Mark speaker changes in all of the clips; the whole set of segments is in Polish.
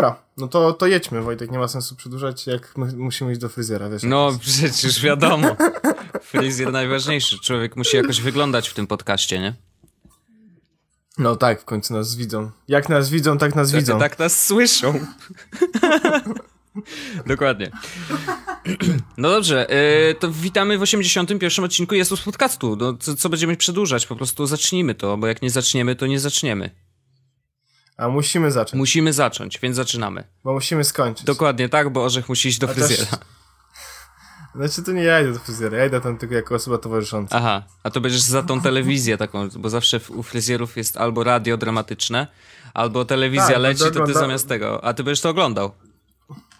Speaker 1: dobra, no to, to jedźmy, Wojtek, nie ma sensu przedłużać, jak my musimy iść do fryzjera, wiesz.
Speaker 2: No przecież wiadomo. Fryzjer najważniejszy. Człowiek musi jakoś wyglądać w tym podcaście, nie?
Speaker 1: No tak, w końcu nas widzą. Jak nas widzą, tak nas widzą.
Speaker 2: Tak nas słyszą. Dokładnie. No dobrze, yy, to witamy w 81. odcinku Jest Podcastu. No, co, co będziemy przedłużać? Po prostu zacznijmy to, bo jak nie zaczniemy, to nie zaczniemy.
Speaker 1: A musimy zacząć.
Speaker 2: Musimy zacząć, więc zaczynamy.
Speaker 1: Bo musimy skończyć.
Speaker 2: Dokładnie tak, bo Orzech musi iść do
Speaker 1: A
Speaker 2: fryzjera.
Speaker 1: też- Znaczy to nie ja idę do fryzjera, ja idę tam tylko jako osoba towarzysząca.
Speaker 2: Aha, a to będziesz za tą telewizję taką, bo zawsze u fryzjerów jest albo radio dramatyczne, albo telewizja
Speaker 1: Tak,
Speaker 2: leci, to ty
Speaker 1: ogląda-
Speaker 2: zamiast tego. A ty będziesz to oglądał.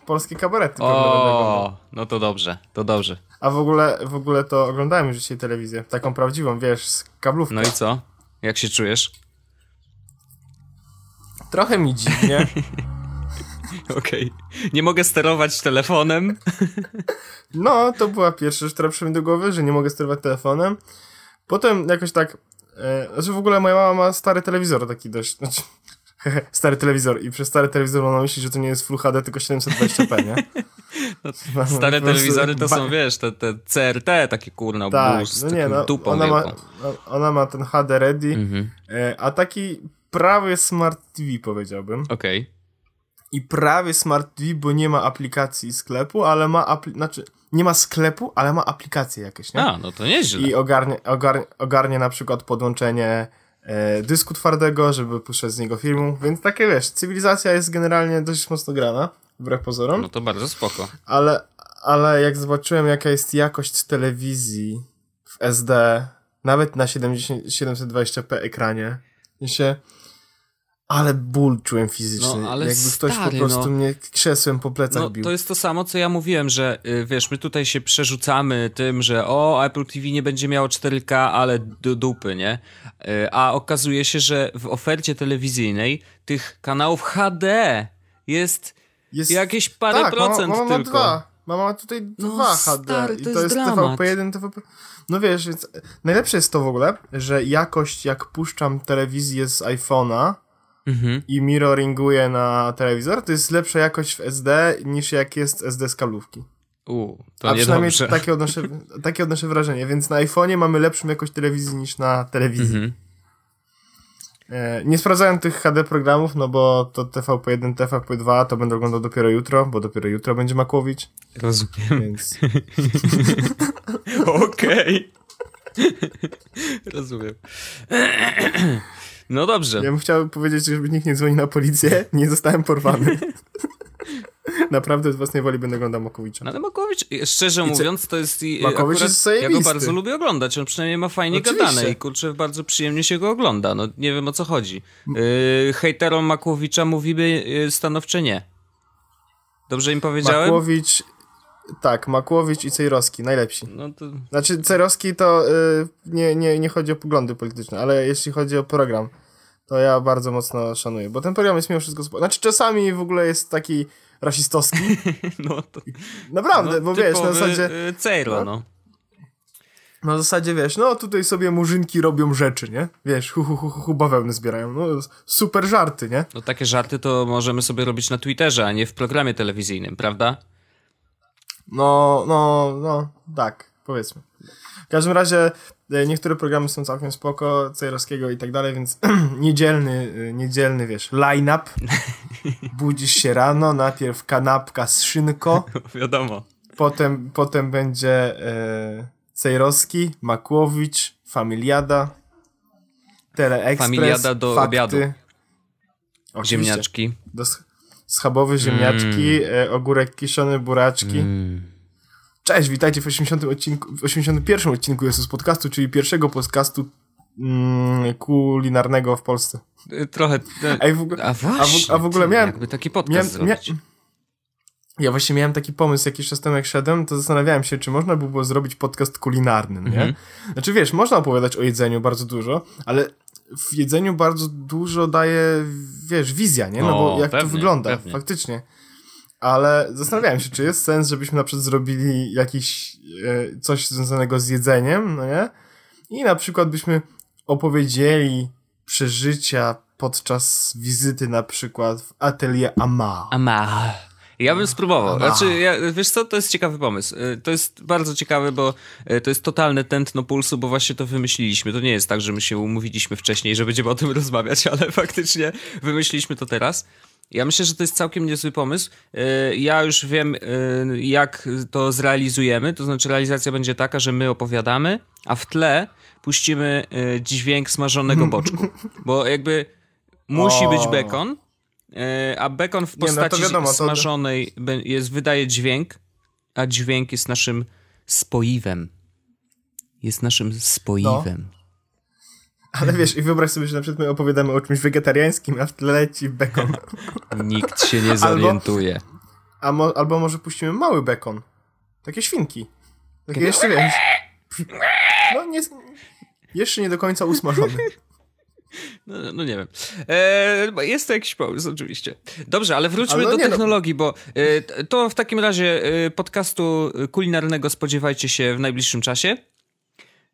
Speaker 1: Polskie kabarety.
Speaker 2: O, no to dobrze, to dobrze.
Speaker 1: A w ogóle, w ogóle to oglądałem już dzisiaj telewizję. Taką prawdziwą, wiesz, z kablówką.
Speaker 2: No i co? Jak się czujesz?
Speaker 1: Trochę mi dziwnie.
Speaker 2: Okej. Nie mogę sterować telefonem.
Speaker 1: No, to była pierwsza rzecz, która przyszła mi do głowy, że nie mogę sterować telefonem. Potem jakoś tak, e, znaczy w ogóle moja mama ma stary telewizor taki dość, znaczy, stary telewizor i przez stary telewizor ona myśli, że to nie jest Full HD, tylko 720p, nie? Mam
Speaker 2: Stare telewizory to są, wiesz, te, te CRT, takie kurna,
Speaker 1: Tak,
Speaker 2: bus,
Speaker 1: no nie, no, ona ma,
Speaker 2: wielką.
Speaker 1: no, ona ma ten HD ready,
Speaker 2: Mhm.
Speaker 1: e, a taki prawie Smart TV powiedziałbym.
Speaker 2: Okej.
Speaker 1: I prawie Smart TV, bo nie ma aplikacji sklepu, ale ma, apli- znaczy nie ma sklepu, ale ma aplikacje jakieś, nie?
Speaker 2: A, no to nieźle.
Speaker 1: I ogarnie, ogarnie, ogarnie na przykład podłączenie e, dysku twardego, żeby puszczać z niego filmu, więc takie wiesz, cywilizacja jest generalnie dość mocno grana, wbrew pozorom,
Speaker 2: No to bardzo spoko.
Speaker 1: ale, ale jak zobaczyłem jaka jest jakość telewizji w SD, nawet na 70, 720p ekranie, się ale ból czułem fizyczny,
Speaker 2: No, ale
Speaker 1: jakby ktoś po
Speaker 2: stary,
Speaker 1: prostu
Speaker 2: no.
Speaker 1: mnie krzesłem po plecach
Speaker 2: No
Speaker 1: bił.
Speaker 2: to jest to samo, co ja mówiłem, że y, wiesz, my tutaj się przerzucamy tym, że o, Apple TV nie będzie miało 4K, ale do dupy, nie? Y, A okazuje się, że w ofercie telewizyjnej tych kanałów HD jest
Speaker 1: Jest,
Speaker 2: jakieś parę
Speaker 1: tak,
Speaker 2: procent
Speaker 1: mama, mama
Speaker 2: tylko.
Speaker 1: ma dwa. Mama ma tutaj
Speaker 2: No,
Speaker 1: dwa HD.
Speaker 2: stary,
Speaker 1: I
Speaker 2: to
Speaker 1: to
Speaker 2: jest
Speaker 1: jest
Speaker 2: dramat.
Speaker 1: TVP1, TVP... No wiesz, więc najlepsze jest to w ogóle, że jakość jak puszczam telewizję z iPhone'a
Speaker 2: Mhm.
Speaker 1: i mirroringuję na telewizor, to jest lepsza jakość w SD niż jak jest SD z kablówki.
Speaker 2: U, to
Speaker 1: A przynajmniej
Speaker 2: niedobrze.
Speaker 1: takie odnoszę, takie odnoszę wrażenie, więc na iPhone'ie mamy lepszą jakość telewizji niż na telewizji.
Speaker 2: Mhm.
Speaker 1: E, nie sprawdzałem tych HD programów, no bo to TVP1, TVP2 to będę oglądał dopiero jutro, bo dopiero jutro będzie Makłowicz,
Speaker 2: Rozumiem.
Speaker 1: więc...
Speaker 2: Okej. Rozumiem. No dobrze.
Speaker 1: Ja bym chciał powiedzieć, żeby nikt nie dzwoni na policję. Nie zostałem porwany. Naprawdę z własnej woli będę oglądał Makowicza.
Speaker 2: Ale Makowicz, szczerze
Speaker 1: I co-
Speaker 2: mówiąc, to jest i
Speaker 1: Makowicz jest
Speaker 2: Ja go
Speaker 1: zajebisty.
Speaker 2: bardzo lubię oglądać, on przynajmniej ma fajnie
Speaker 1: Oczywiście.
Speaker 2: gadane i kurczę, bardzo przyjemnie się go ogląda. No nie wiem o co chodzi. Yy, hejterom Makłowicza mówimy yy, stanowcze nie. Dobrze im powiedziałem?
Speaker 1: Makłowicz... Tak, Makłowicz i Cejrowski, najlepsi.
Speaker 2: No to...
Speaker 1: Znaczy, Cejrowski to y, nie, nie, nie chodzi o poglądy polityczne, ale jeśli chodzi o program, to ja bardzo mocno szanuję, bo ten program jest mimo wszystko... Znaczy, czasami w ogóle jest taki rasistowski.
Speaker 2: No to...
Speaker 1: Naprawdę,
Speaker 2: no,
Speaker 1: bo wiesz, na zasadzie...
Speaker 2: yy, Cejro, no.
Speaker 1: Na zasadzie, wiesz, no tutaj sobie murzynki robią rzeczy, nie? Wiesz, hu, hu, hu, hu bawełny zbierają. No, super żarty, nie?
Speaker 2: No takie żarty to możemy sobie robić na Twitterze, a nie w programie telewizyjnym, prawda?
Speaker 1: No, no, no, tak, powiedzmy. W każdym razie e, niektóre programy są całkiem spoko, Cejrowskiego i tak dalej, więc niedzielny, e, niedzielny, wiesz, line-up. Budzisz się rano, najpierw kanapka z szynko,
Speaker 2: Wiadomo.
Speaker 1: potem, potem będzie e, Cejrowski, Makłowicz, Familiada, Teleexpress,
Speaker 2: Familiada do
Speaker 1: fakty.
Speaker 2: obiadu.
Speaker 1: Oczywiście.
Speaker 2: Ziemniaczki.
Speaker 1: Do schabowy, ziemniaczki, e, ogórek kiszony, buraczki.
Speaker 2: Mm.
Speaker 1: Cześć, witajcie w 80 odcinku, w 81 odcinku Jesus Podcastu, czyli pierwszego podcastu mm, kulinarnego w Polsce.
Speaker 2: Y, Trochę...
Speaker 1: Ej, w ogóle,
Speaker 2: A właśnie,
Speaker 1: a w ogóle
Speaker 2: ty,
Speaker 1: miałem-
Speaker 2: Jakby taki podcast
Speaker 1: miałem, mia, ja właśnie miałem taki pomysł jakiś czas temu jak szedłem, to zastanawiałem się, czy można by było zrobić podcast kulinarny, nie?
Speaker 2: Mhm.
Speaker 1: Znaczy wiesz, można opowiadać o jedzeniu bardzo dużo, ale w jedzeniu bardzo dużo daje, wiesz, wizja, nie? No,
Speaker 2: No,
Speaker 1: bo jak to
Speaker 2: pewnie,
Speaker 1: wygląda,
Speaker 2: pewnie.
Speaker 1: faktycznie. Ale zastanawiałem się, czy jest sens, żebyśmy na przykład zrobili jakiś e, coś związanego z jedzeniem, no nie? I na przykład byśmy opowiedzieli przeżycia podczas wizyty na przykład w atelier Ama.
Speaker 2: Ama. Ja bym spróbował.
Speaker 1: Ama.
Speaker 2: Znaczy, ja, wiesz co, to jest ciekawy pomysł. Y, To jest bardzo ciekawy, bo y, to jest totalne tętno pulsu, bo właśnie to wymyśliliśmy. To nie jest tak, że my się umówiliśmy wcześniej, że będziemy o tym rozmawiać, ale faktycznie wymyśliliśmy to teraz. Ja myślę, że to jest całkiem niezły pomysł. Y, Ja już wiem, jak to zrealizujemy. To znaczy, realizacja będzie taka, że my opowiadamy, a w tle puścimy dźwięk smażonego boczku. Bo jakby musi być bekon, a bekon w
Speaker 1: no to
Speaker 2: postaci
Speaker 1: wiadomo, to-
Speaker 2: smażonej be- jest, wydaje dźwięk, a dźwięk jest naszym spoiwem. Jest naszym spoiwem.
Speaker 1: Ale wiesz, i wyobraź sobie, że na przykład my opowiadamy o czymś wegetariańskim, a w tle leci bekon.
Speaker 2: Nikt się nie zorientuje.
Speaker 1: A mo- albo może puścimy mały bekon. Takie świnki. Takie jeszcze wiesz. No nie, jeszcze nie do końca usmażony.
Speaker 2: No, no nie wiem. E, jest to jakiś pomysł, oczywiście. Dobrze, ale wróćmy
Speaker 1: Ale no
Speaker 2: do
Speaker 1: no.
Speaker 2: technologii, bo e, to w takim razie e, podcastu kulinarnego spodziewajcie się w najbliższym czasie.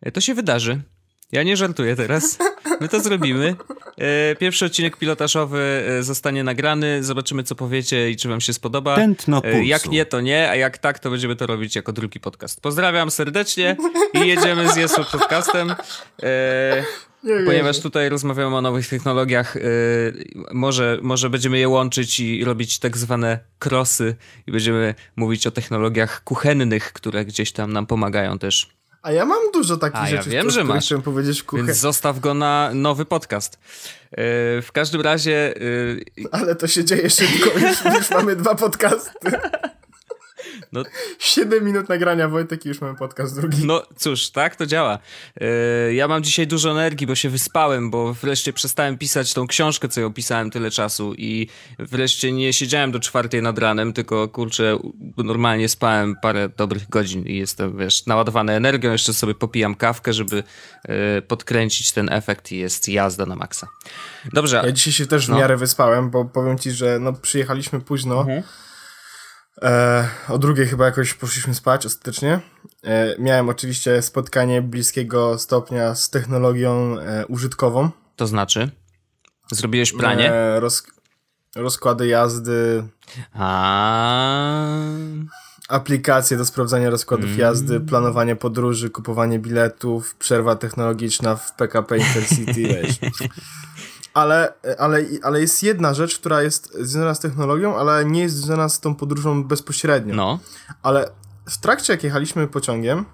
Speaker 2: E, to się wydarzy. Ja nie żartuję teraz. My to zrobimy. E, pierwszy odcinek pilotażowy e, zostanie nagrany. Zobaczymy, co powiecie i czy wam się spodoba.
Speaker 3: Tętno pulsu.
Speaker 2: Jak nie, to nie, a jak tak, to będziemy to robić jako drugi podcast. Pozdrawiam serdecznie i jedziemy z Jesu podcastem. E, Ponieważ tutaj rozmawiamy o nowych technologiach, yy, może, może będziemy je łączyć i robić tak zwane krosy i będziemy mówić o technologiach kuchennych, które gdzieś tam nam pomagają też.
Speaker 1: A ja mam dużo takich
Speaker 2: A, ja
Speaker 1: rzeczy,
Speaker 2: wiem,
Speaker 1: o
Speaker 2: że masz.
Speaker 1: chciałem powiedzieć w kuchni,
Speaker 2: Więc zostaw go na nowy podcast. Yy, w każdym razie, yy,
Speaker 1: ale to się dzieje szybko. Już, już mamy dwa podcasty.
Speaker 2: No,
Speaker 1: 7 minut nagrania, Wojtek, i już mamy podcast drugi.
Speaker 2: no cóż, tak to działa. Yy, ja mam dzisiaj dużo energii, bo się wyspałem, bo wreszcie przestałem pisać tą książkę, co ją pisałem tyle czasu i wreszcie nie siedziałem do czwartej nad ranem, tylko kurczę, normalnie spałem parę dobrych godzin i jestem, wiesz, naładowany energią, jeszcze sobie popijam kawkę, żeby yy, podkręcić ten efekt i jest jazda na maksa. Dobrze,
Speaker 1: Ja dzisiaj się też w
Speaker 2: No.
Speaker 1: miarę wyspałem, bo powiem ci, że no przyjechaliśmy późno.
Speaker 2: Mhm.
Speaker 1: E, o drugiej chyba jakoś poszliśmy spać ostatecznie. E, miałem oczywiście spotkanie bliskiego stopnia z technologią e, użytkową.
Speaker 2: to znaczy? Zrobiłeś pranie?
Speaker 1: E, roz, rozkłady jazdy,
Speaker 2: A.
Speaker 1: aplikacje do sprawdzania rozkładów
Speaker 2: Mm.
Speaker 1: jazdy, planowanie podróży, kupowanie biletów, przerwa technologiczna w PKP Intercity, wiesz. Ale, ale, ale jest jedna rzecz, która jest związana z technologią, ale nie jest związana z tą podróżą bezpośrednio.
Speaker 2: No.
Speaker 1: Ale w trakcie, jak jechaliśmy pociągiem,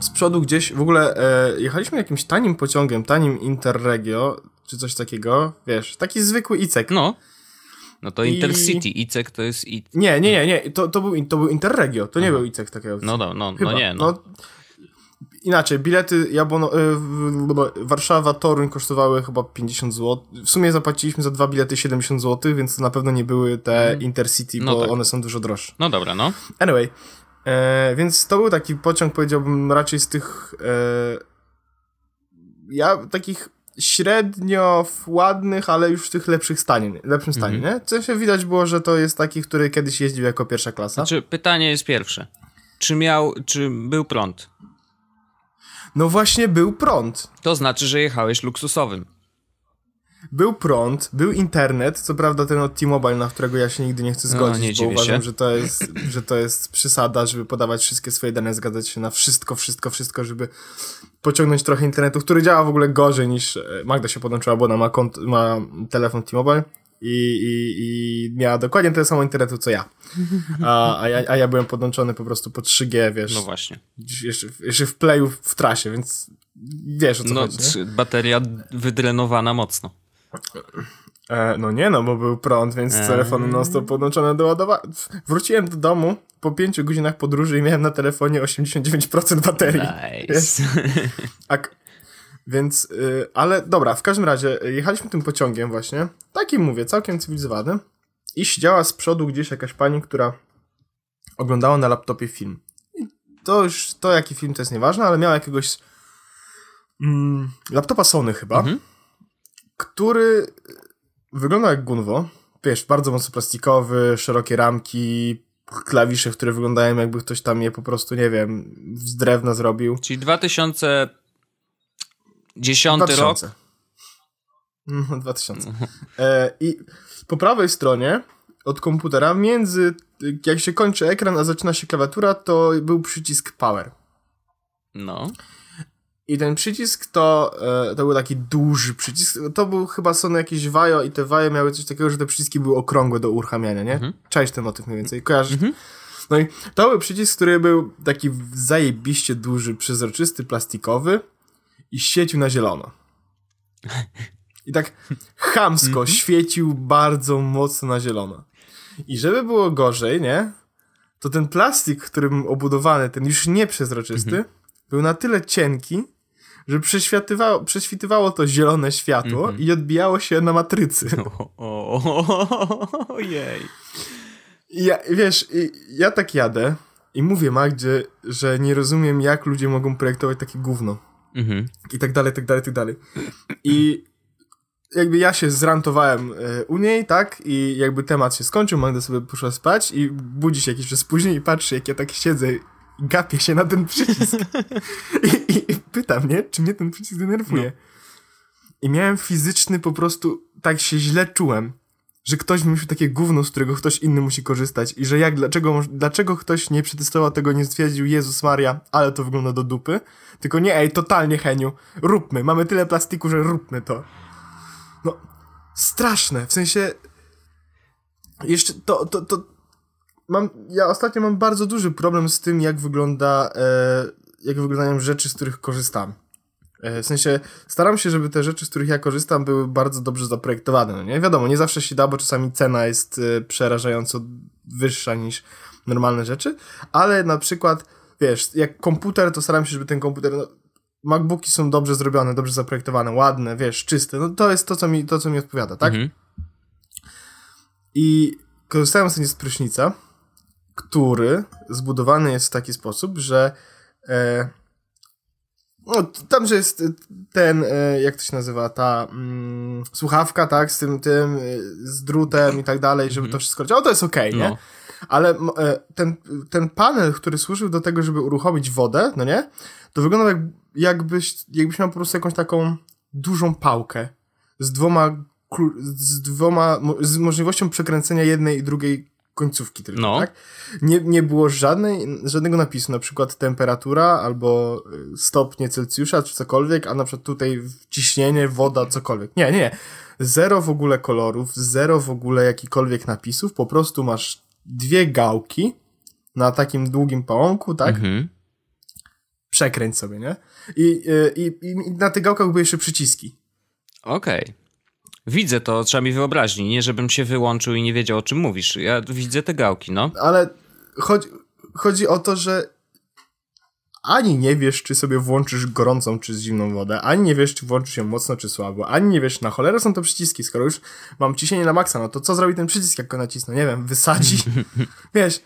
Speaker 1: z przodu gdzieś, w ogóle e, jechaliśmy jakimś tanim pociągiem, tanim Interregio, czy coś takiego, wiesz, taki zwykły ICEK.
Speaker 2: No. No to
Speaker 1: I-
Speaker 2: Intercity, ICEK to jest i...
Speaker 1: Nie, nie, nie, nie, to, to, był, to był Interregio, to nie był ICEK takiego.
Speaker 2: No, no, no,
Speaker 1: Chyba.
Speaker 2: no nie, no.
Speaker 1: Inaczej, bilety Jabłono, y, Warszawa, Toruń kosztowały chyba 50 zł. W sumie zapłaciliśmy za dwa bilety 70 zł, więc to na pewno nie były te Intercity,
Speaker 2: No
Speaker 1: bo
Speaker 2: tak.
Speaker 1: one są dużo droższe.
Speaker 2: No dobra, no.
Speaker 1: Anyway, e, więc to był taki pociąg, powiedziałbym, raczej z tych e, ja takich średnio ładnych, ale już w tych lepszych stanie, lepszym stanie,
Speaker 2: Mhm.
Speaker 1: nie? Co się widać było, że to jest taki, który kiedyś jeździł jako pierwsza klasa.
Speaker 2: Znaczy, pytanie jest pierwsze. Czy miał, czy był prąd?
Speaker 1: No właśnie był prąd.
Speaker 2: To znaczy, że jechałeś luksusowym.
Speaker 1: Był prąd, był internet, co prawda ten od T-Mobile, na którego ja się nigdy nie chcę zgodzić,
Speaker 2: No, nie
Speaker 1: bo uważam,
Speaker 2: się.
Speaker 1: że to, jest, że to jest przesada, żeby podawać wszystkie swoje dane, zgadzać się na wszystko, wszystko, wszystko, żeby pociągnąć trochę internetu, który działa w ogóle gorzej niż e, Magda się podłączyła, bo ona ma, kont, ma telefon T-Mobile i, i, i miała dokładnie tyle samo internetu, co ja. A, a, ja. a ja byłem podłączony po prostu po 3G, wiesz,
Speaker 2: No właśnie.
Speaker 1: jeszcze, jeszcze w playu w trasie, więc wiesz o co
Speaker 2: No,
Speaker 1: chodzi,
Speaker 2: c- bateria wydrenowana mocno.
Speaker 1: E, no nie no, bo był prąd, więc
Speaker 2: Eee.
Speaker 1: telefon non stop podłączony do ładowania. Wróciłem do domu po pięciu godzinach podróży i miałem na telefonie 89% baterii.
Speaker 2: Nice.
Speaker 1: A, więc, y, ale dobra, w każdym razie y, jechaliśmy tym pociągiem właśnie, takim mówię, całkiem cywilizowany i siedziała z przodu gdzieś jakaś pani, która oglądała na laptopie film. I to już, to jaki film to jest nieważne, ale miała jakiegoś mm, laptopa Sony chyba,
Speaker 2: Mhm.
Speaker 1: który wygląda jak Gunwo, wiesz, bardzo mocno plastikowy, szerokie ramki, klawisze, które wyglądają jakby ktoś tam je po prostu, nie wiem, z drewna zrobił.
Speaker 2: Czyli 2010 rok.
Speaker 1: 2000. No, 2000. E, I po prawej stronie od komputera, między jak się kończy ekran, a zaczyna się klawiatura, to był przycisk power.
Speaker 2: No.
Speaker 1: I ten przycisk to, e, to był taki duży przycisk. To był chyba Sony jakieś Vajo i te Vajo miały coś takiego, że te przyciski były okrągłe do uruchamiania, nie? Mhm. Czaisz ten motyw mniej więcej, kojarzysz? Mhm. No i to był przycisk, który był taki zajebiście duży, przezroczysty, plastikowy i świecił na zielono. I tak chamsko mhm. świecił bardzo mocno na zielono. I żeby było gorzej, nie? To ten plastik, którym obudowany, ten już nieprzezroczysty, mhm. był na tyle cienki, że prześwitywało, prześwitywało to zielone światło mm -hmm. i odbijało się na matrycy.
Speaker 2: Ojej.
Speaker 1: Ja, wiesz, ja tak jadę i mówię Magdzie, że nie rozumiem, jak ludzie mogą projektować takie gówno. -hmm. I tak dalej, tak dalej, tak dalej. I jakby ja się zrantowałem e, u niej, tak, i jakby temat się skończył, Magda sobie poszła spać i budzi się jakiś czas później i patrzy, jak ja tak siedzę gapię się na ten przycisk. I, i, i pyta mnie, czy mnie ten przycisk denerwuje. No. I miałem fizyczny po prostu, tak się źle czułem, że ktoś wymyślił takie gówno, z którego ktoś inny musi korzystać i że jak, dlaczego, dlaczego ktoś nie przetestował tego, nie stwierdził, Jezus Maria, ale to wygląda do dupy, tylko nie, ej, totalnie Heniu, róbmy, mamy tyle plastiku, że róbmy to. No, straszne, w sensie, jeszcze to, to, to, mam, ja ostatnio mam bardzo duży problem z tym, jak wygląda, e, jak wyglądają rzeczy, z których korzystam. E, w sensie, staram się, żeby te rzeczy, z których ja korzystam, były bardzo dobrze zaprojektowane, no nie? Wiadomo, nie zawsze się da, bo czasami cena jest e, przerażająco wyższa niż normalne rzeczy, ale na przykład, wiesz, jak komputer, to staram się, żeby ten komputer, no, MacBooki są dobrze zrobione, dobrze zaprojektowane, ładne, wiesz, czyste, no to jest to, co mi, to, co mi odpowiada, tak? Mhm. I korzystałem z z prysznica, który zbudowany jest w taki sposób, że e, no, tam, że jest ten, e, jak to się nazywa, ta mm, słuchawka, tak, z tym, tym, e, z drutem i tak dalej, żeby to mhm. wszystko działało, to jest okej, okay, nie? No. Ale ten, ten panel, który służył do tego, żeby uruchomić wodę, no nie? To wyglądał jak, jakbyś, jakbyś miał po prostu jakąś taką dużą pałkę z dwoma, z dwoma, z możliwością przekręcenia jednej i drugiej końcówki tylko, no. tak? Nie, nie było żadnej, żadnego napisu, na przykład temperatura albo y, stopnie Celsjusza czy cokolwiek, a na przykład tutaj ciśnienie, woda, cokolwiek. Nie, nie. Zero w ogóle kolorów, zero w ogóle jakikolwiek napisów, po prostu masz dwie gałki na takim długim pałąku, tak? Mhm. Przekręć sobie, nie? I, y, i, i na tych gałkach były jeszcze przyciski.
Speaker 2: Okej. Okay. Widzę to, trzeba mi wyobraźni, nie żebym się wyłączył i nie wiedział o czym mówisz. Ja widzę te gałki, no.
Speaker 1: Ale chodzi, chodzi o to, że ani nie wiesz, czy sobie włączysz gorącą czy zimną wodę, ani nie wiesz, czy włączysz ją mocno czy słabo, ani nie wiesz, na cholerę są to przyciski. Skoro już mam ciśnienie na maksa, no to co zrobi ten przycisk, jak go nacisnę? Nie wiem, wysadzi. wiesz,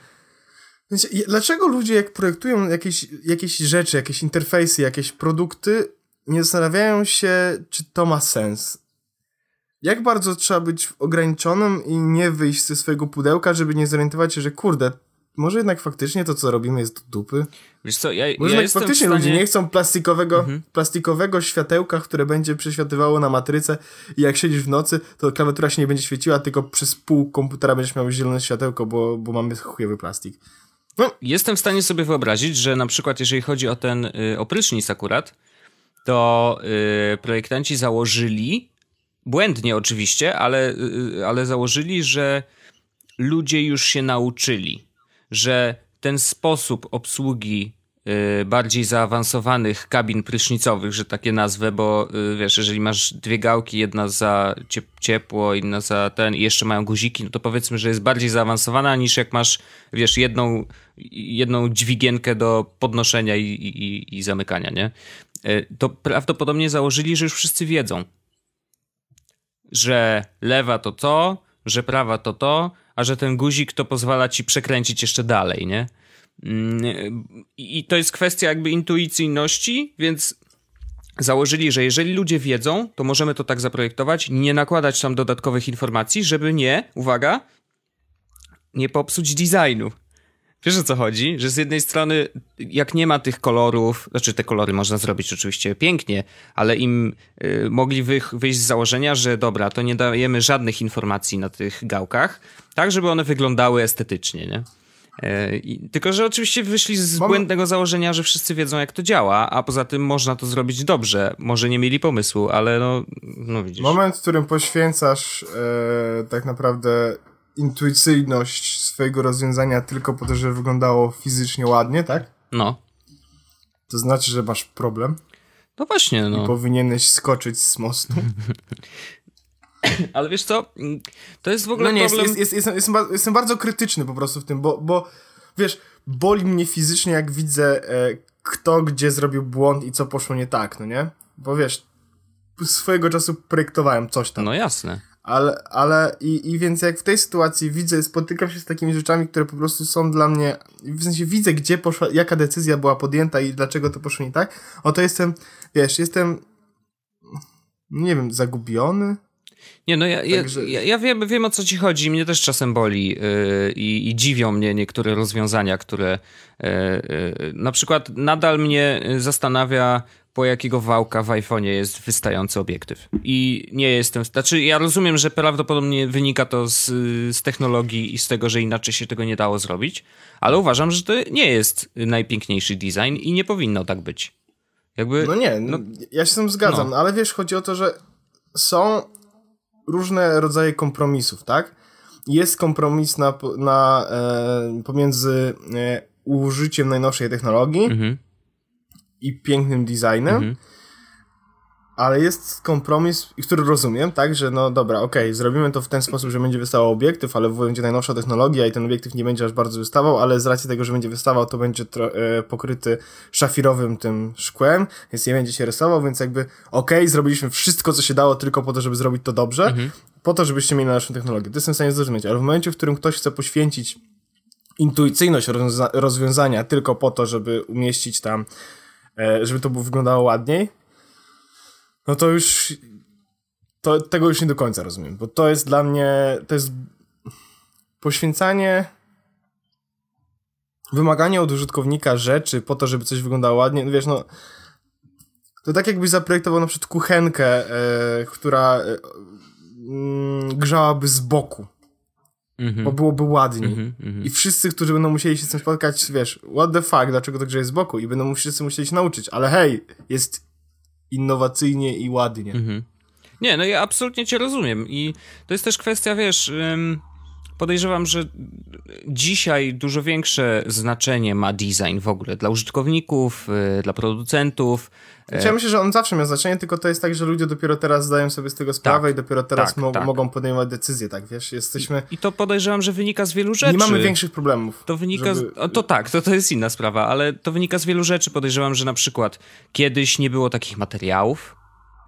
Speaker 1: dlaczego ludzie, jak projektują jakieś, jakieś rzeczy, jakieś interfejsy, jakieś produkty, nie zastanawiają się, czy to ma sens? Jak bardzo trzeba być ograniczonym i nie wyjść ze swojego pudełka, żeby nie zorientować się, że kurde, może jednak faktycznie to, co robimy jest do dupy?
Speaker 2: Wiesz co, ja,
Speaker 1: może
Speaker 2: ja
Speaker 1: jednak faktycznie stanie... ludzie nie chcą plastikowego, mhm. plastikowego światełka, które będzie przeświatywało na matrycę i jak siedzisz w nocy, to klawiatura się nie będzie świeciła, tylko przez pół komputera będziesz miał zielone światełko, bo, bo mamy chujowy plastik.
Speaker 2: No. Jestem w stanie sobie wyobrazić, że na przykład jeżeli chodzi o ten y, oprysznic akurat, to y, projektanci założyli błędnie oczywiście, ale, y, ale założyli, że ludzie już się nauczyli, że ten sposób obsługi y, bardziej zaawansowanych kabin prysznicowych, że takie nazwę, bo y, wiesz, jeżeli masz dwie gałki, jedna za ciepło, inna za ten i jeszcze mają guziki, no to powiedzmy, że jest bardziej zaawansowana niż jak masz, wiesz, jedną, jedną dźwigienkę do podnoszenia i, i, i zamykania, nie? To prawdopodobnie założyli, że już wszyscy wiedzą, że lewa to to, że prawa to to, a że ten guzik to pozwala ci przekręcić jeszcze dalej, nie? Mm, I to jest kwestia jakby intuicyjności, więc założyli, że jeżeli ludzie wiedzą, to możemy to tak zaprojektować, nie nakładać tam dodatkowych informacji, żeby nie, uwaga, nie popsuć designu. Wiesz o co chodzi? Że z jednej strony, jak nie ma tych kolorów, znaczy te kolory można zrobić oczywiście pięknie, ale im y, mogli wy, wyjść z założenia, że dobra, to nie dajemy żadnych informacji na tych gałkach, tak żeby one wyglądały estetycznie, nie? E, tylko, że oczywiście wyszli z Mam... błędnego założenia, że wszyscy wiedzą, jak to działa, a poza tym można to zrobić dobrze. Może nie mieli pomysłu, ale no, no widzisz.
Speaker 1: Moment, w którym poświęcasz e, tak naprawdę intuicyjność swojego rozwiązania tylko po to, żeby wyglądało fizycznie ładnie, tak?
Speaker 2: No.
Speaker 1: To znaczy, że masz problem.
Speaker 2: No właśnie, no.
Speaker 1: I powinieneś skoczyć z mostu.
Speaker 2: Ale wiesz co? To jest w ogóle
Speaker 1: no nie,
Speaker 2: problem...
Speaker 1: Jest, jest, jest, jestem, jestem bardzo krytyczny po prostu w tym, bo, bo wiesz, boli mnie fizycznie, jak widzę e, kto gdzie zrobił błąd i co poszło nie tak, no nie? Bo wiesz, swojego czasu projektowałem coś tam.
Speaker 2: No jasne.
Speaker 1: Ale, ale i, i więc jak w tej sytuacji widzę, spotykam się z takimi rzeczami, które po prostu są dla mnie, w sensie widzę, gdzie poszła, jaka decyzja była podjęta i dlaczego to poszło nie tak, o to jestem, wiesz, jestem, nie wiem, zagubiony?
Speaker 2: Nie, no ja, Także... ja, ja, wiem, wiem o co ci chodzi. Mnie też czasem boli yy, i, i dziwią mnie niektóre rozwiązania, które yy, yy, na przykład nadal mnie zastanawia po jakiego wałka w iPhone'ie jest wystający obiektyw. I nie jestem. Znaczy, ja rozumiem, że prawdopodobnie wynika to z, z technologii i z tego, że inaczej się tego nie dało zrobić, ale uważam, że to nie jest najpiękniejszy design i nie powinno tak być. Jakby,
Speaker 1: no nie, no, ja się z tym zgadzam, no. ale wiesz, chodzi o to, że są różne rodzaje kompromisów, tak? Jest kompromis na, na, e, pomiędzy e, użyciem najnowszej technologii mhm. I pięknym designem, mhm. ale jest kompromis, który rozumiem, tak, że no dobra, okej, okay, zrobimy to w ten sposób, że będzie wystawał obiektyw, ale będzie najnowsza technologia i ten obiektyw nie będzie aż bardzo wystawał, ale z racji tego, że będzie wystawał, to będzie e, pokryty szafirowym tym szkłem, więc nie będzie się rysował, więc jakby okej, okay, zrobiliśmy wszystko, co się dało tylko po to, żeby zrobić to dobrze, mhm. po to, żebyście mieli naszą technologię. To jestem w stanie zrozumieć, ale w momencie, w którym ktoś chce poświęcić intuicyjność rozwiąza rozwiązania tylko po to, żeby umieścić tam, żeby to wyglądało ładniej, no to już to, tego już nie do końca rozumiem, bo to jest dla mnie, to jest poświęcanie wymaganie od użytkownika rzeczy po to, żeby coś wyglądało ładnie, no wiesz, no to tak jakbyś zaprojektował na przykład kuchenkę, e, która e, mm, grzałaby z boku. Mm -hmm. Bo byłoby ładniej. Mm -hmm, I wszyscy, którzy będą musieli się z tym spotkać, wiesz, what the fuck, dlaczego to grzeje z boku? I będą wszyscy musieli się nauczyć. Ale hej, jest innowacyjnie i ładnie. Mhm.
Speaker 2: Nie, no ja absolutnie cię rozumiem i to jest też kwestia, wiesz, podejrzewam, że dzisiaj dużo większe znaczenie ma design w ogóle dla użytkowników, y, dla producentów.
Speaker 1: Ja myślę, że on zawsze miał znaczenie, tylko to jest tak, że ludzie dopiero teraz zdają sobie z tego sprawę tak, i dopiero teraz tak, mo tak. mogą podejmować decyzje, tak, wiesz, jesteśmy...
Speaker 2: I to podejrzewam, że wynika z wielu rzeczy.
Speaker 1: Nie mamy większych problemów.
Speaker 2: To wynika, żeby... z... to tak, to, to jest inna sprawa, ale to wynika z wielu rzeczy. Podejrzewam, że na przykład kiedyś nie było takich materiałów,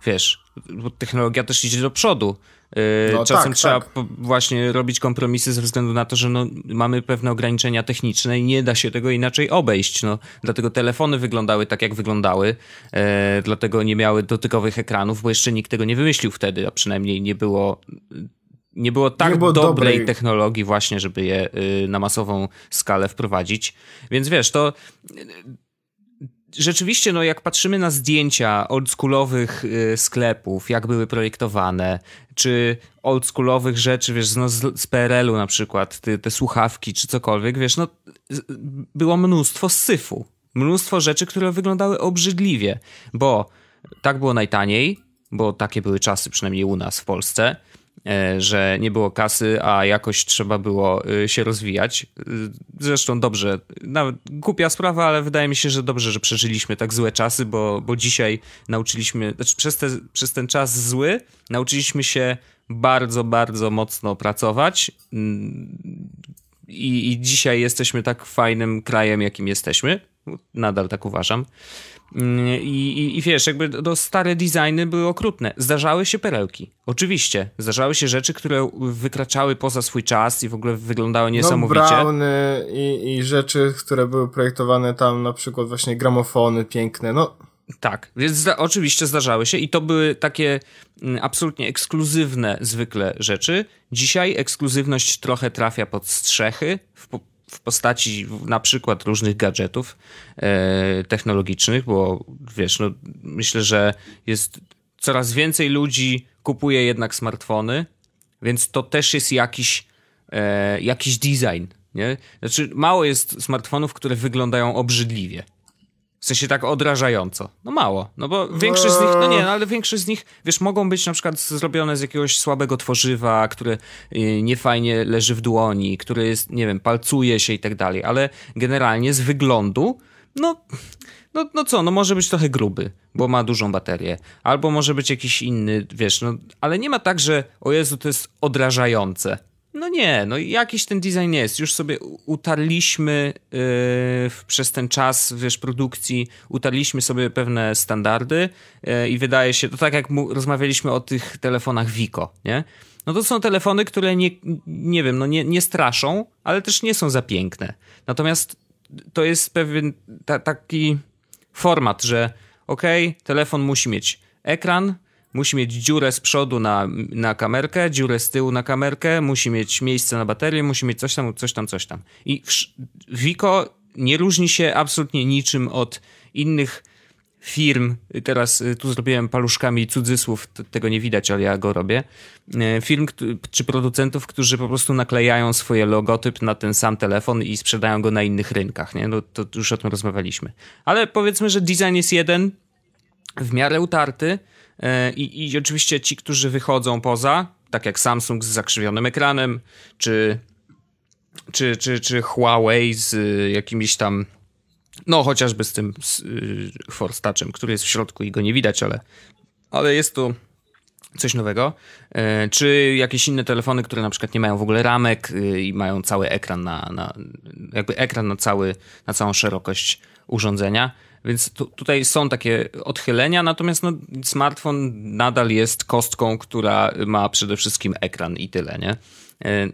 Speaker 2: wiesz, bo technologia też idzie do przodu. Yy, no, Czasem tak, trzeba tak. właśnie robić kompromisy ze względu na to, że no, mamy pewne ograniczenia techniczne i nie da się tego inaczej obejść. No. Dlatego telefony wyglądały tak, jak wyglądały, yy, dlatego nie miały dotykowych ekranów, bo jeszcze nikt tego nie wymyślił wtedy, a przynajmniej nie było nie było tak nie było dobrej, dobrej technologii właśnie, żeby je yy, na masową skalę wprowadzić. Więc wiesz, to rzeczywiście, no jak patrzymy na zdjęcia oldschoolowych y, sklepów, jak były projektowane, czy oldschoolowych rzeczy, wiesz, no z, z PRL-u na przykład, te, te słuchawki, czy cokolwiek, wiesz, no było mnóstwo syfu. Mnóstwo rzeczy, które wyglądały obrzydliwie, bo tak było najtaniej, bo takie były czasy, przynajmniej u nas w Polsce. E, że nie było kasy, a jakoś trzeba było e, się rozwijać. E, zresztą dobrze, nawet głupia sprawa, ale wydaje mi się, że dobrze, że przeżyliśmy tak złe czasy, bo, bo dzisiaj nauczyliśmy, znaczy przez, te, przez ten czas zły nauczyliśmy się bardzo, bardzo mocno pracować mm, i, i dzisiaj jesteśmy tak fajnym krajem, jakim jesteśmy. Nadal tak uważam. I, i, I, wiesz, jakby to stare designy były okrutne. Zdarzały się perełki. Oczywiście. Zdarzały się rzeczy, które wykraczały poza swój czas i w ogóle wyglądały niesamowicie.
Speaker 1: No, browny i, i rzeczy, które były projektowane tam, na przykład właśnie gramofony piękne, no...
Speaker 2: Tak, więc zda oczywiście zdarzały się i to były takie mm, absolutnie ekskluzywne zwykle rzeczy. Dzisiaj ekskluzywność trochę trafia pod strzechy, w, w postaci na przykład różnych gadżetów e, technologicznych, bo wiesz, no, myślę, że jest coraz więcej ludzi kupuje jednak smartfony, więc to też jest jakiś, e, jakiś design. Nie? Znaczy, mało jest smartfonów, które wyglądają obrzydliwie. W sensie tak odrażająco. No mało, no bo większość z nich, no nie, no ale większość z nich, wiesz, mogą być na przykład zrobione z jakiegoś słabego tworzywa, które y, niefajnie leży w dłoni, które jest, nie wiem, palcuje się i tak dalej, ale generalnie z wyglądu, no, no, no co, no może być trochę gruby, bo ma dużą baterię, albo może być jakiś inny, wiesz, no, ale nie ma tak, że o Jezu, to jest odrażające. No nie, no jakiś ten design jest. Już sobie utarliśmy yy, przez ten czas, wiesz, produkcji, utarliśmy sobie pewne standardy yy, i wydaje się, to tak jak mu, rozmawialiśmy o tych telefonach Vico, nie? No to są telefony, które nie, nie wiem, no nie, nie straszą, ale też nie są za piękne. Natomiast to jest pewien ta, taki format, że okay, telefon musi mieć ekran, musi mieć dziurę z przodu na, na kamerkę, dziurę z tyłu na kamerkę, musi mieć miejsce na baterię, musi mieć coś tam, coś tam, coś tam. I Vico nie różni się absolutnie niczym od innych firm, teraz y, tu zrobiłem paluszkami cudzysłów, tego nie widać, ale ja go robię, y, firm czy producentów, którzy po prostu naklejają swoje logotyp na ten sam telefon i sprzedają go na innych rynkach, nie? No to już o tym rozmawialiśmy. Ale powiedzmy, że design jest jeden, w miarę utarty, I, I oczywiście ci, którzy wychodzą poza, tak jak Samsung z zakrzywionym ekranem, czy, czy, czy, czy Huawei z jakimiś tam, no chociażby z tym z, y, Force Touchem, który jest w środku i go nie widać, ale, ale jest to coś nowego. E, czy jakieś inne telefony, które na przykład nie mają w ogóle ramek y, i mają cały ekran na, na jakby ekran na, cały, na całą szerokość urządzenia. Więc tu, tutaj są takie odchylenia, natomiast no, smartfon nadal jest kostką, która ma przede wszystkim ekran i tyle, nie? E,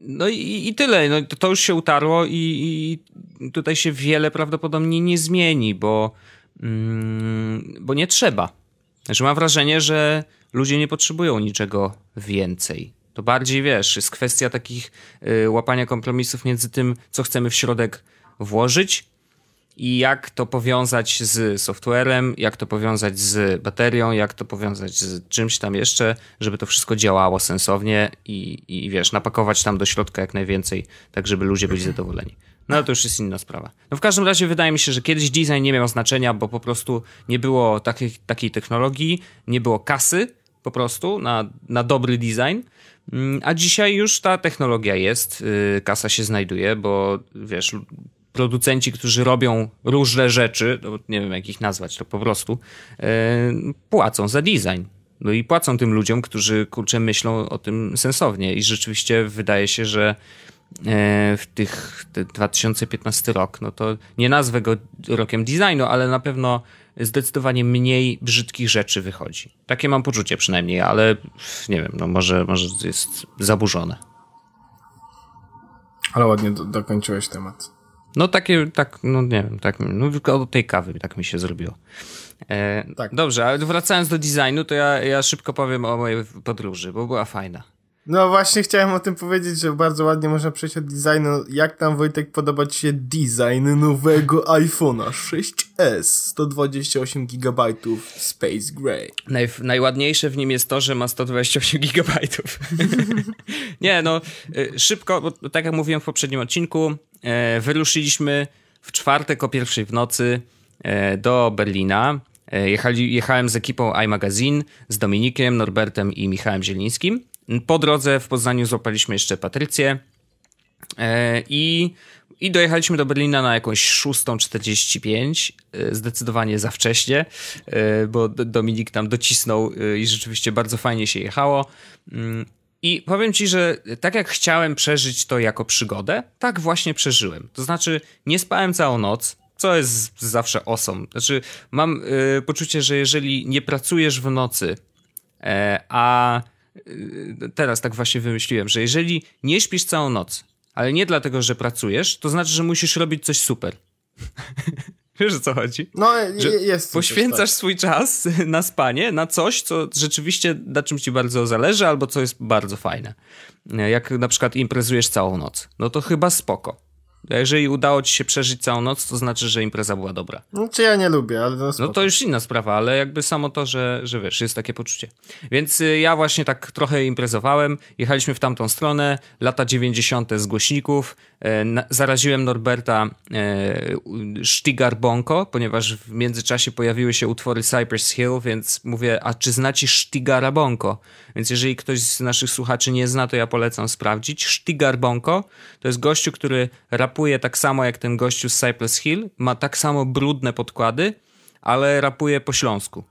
Speaker 2: no i, i tyle. No, to już się utarło i, i tutaj się wiele prawdopodobnie nie zmieni, bo, mm, bo nie trzeba. Znaczy mam wrażenie, że ludzie nie potrzebują niczego więcej. To bardziej, wiesz, jest kwestia takich y, łapania kompromisów między tym, co chcemy w środek włożyć, i jak to powiązać z softwarem, jak to powiązać z baterią, jak to powiązać z czymś tam jeszcze, żeby to wszystko działało sensownie i, i wiesz, napakować tam do środka jak najwięcej, tak żeby ludzie byli zadowoleni. No ale to już jest inna sprawa. No w każdym razie wydaje mi się, że kiedyś design nie miał znaczenia, bo po prostu nie było takiej, takiej technologii, nie było kasy po prostu na, na dobry design. Mm, a dzisiaj już ta technologia jest, y, kasa się znajduje, bo wiesz, producenci, którzy robią różne rzeczy, no, nie wiem jak ich nazwać, to po prostu e, płacą za design. No i płacą tym ludziom, którzy kurczę myślą o tym sensownie i rzeczywiście wydaje się, że e, w tych 2015 rok, no to nie nazwę go rokiem designu, ale na pewno zdecydowanie mniej brzydkich rzeczy wychodzi. Takie mam poczucie przynajmniej, ale nie wiem, no może, może jest zaburzone.
Speaker 1: Ale ładnie do, dokończyłeś temat.
Speaker 2: No takie, tak, no nie wiem, tak, no tylko od tej kawy tak mi się zrobiło. E, tak. Dobrze, ale wracając do designu, to ja, ja szybko powiem o mojej podróży, bo była fajna.
Speaker 1: No właśnie chciałem o tym powiedzieć, że bardzo ładnie można przejść od designu. Jak tam Wojtek podoba Ci się design nowego iPhone'a 6s 128 GB Space Gray?
Speaker 2: Naj, najładniejsze w nim jest to, że ma 128 GB. Nie, no y, szybko, bo tak jak mówiłem w poprzednim odcinku, e, wyruszyliśmy w czwartek o pierwszej w nocy e, do Berlina. E, jechali, jechałem z ekipą iMagazine, z Dominikiem, Norbertem i Michałem Zielińskim. Po drodze w Poznaniu złapaliśmy jeszcze Patrycję e, i, i dojechaliśmy do Berlina na jakąś 6.45, e, zdecydowanie za wcześnie, e, bo Dominik tam docisnął i rzeczywiście bardzo fajnie się jechało. Mm, I powiem ci, że tak jak chciałem przeżyć to jako przygodę, tak właśnie przeżyłem. To znaczy, nie spałem całą noc, co jest zawsze osom. Znaczy, mam y, poczucie, że jeżeli nie pracujesz w nocy, a teraz tak właśnie wymyśliłem, że jeżeli nie śpisz całą noc, ale nie dlatego, że pracujesz, to znaczy, że musisz robić coś super. Wiesz o co chodzi?
Speaker 1: No, że jest.
Speaker 2: Poświęcasz tak. swój czas na spanie, na coś, co rzeczywiście na czym ci bardzo zależy, albo co jest bardzo fajne. Jak na przykład imprezujesz całą noc. No to chyba spoko. Jeżeli udało ci się przeżyć całą noc, to znaczy, że impreza była dobra.
Speaker 1: No, czy ja nie lubię, ale no,
Speaker 2: no to już inna sprawa, ale jakby samo to, że, że wiesz, jest takie poczucie. Więc y, ja właśnie tak trochę imprezowałem, jechaliśmy w tamtą stronę, lata 90. z głośników, zaraziłem Norberta e, Sztigar Bonko, ponieważ w międzyczasie pojawiły się utwory Cypress Hill, więc mówię, a czy znacie Sztigara Bonko? Więc jeżeli ktoś z naszych słuchaczy nie zna, to ja polecam sprawdzić. Sztigar Bonko to jest gościu, który rapuje tak samo jak ten gościu z Cypress Hill, ma tak samo brudne podkłady, ale rapuje po śląsku.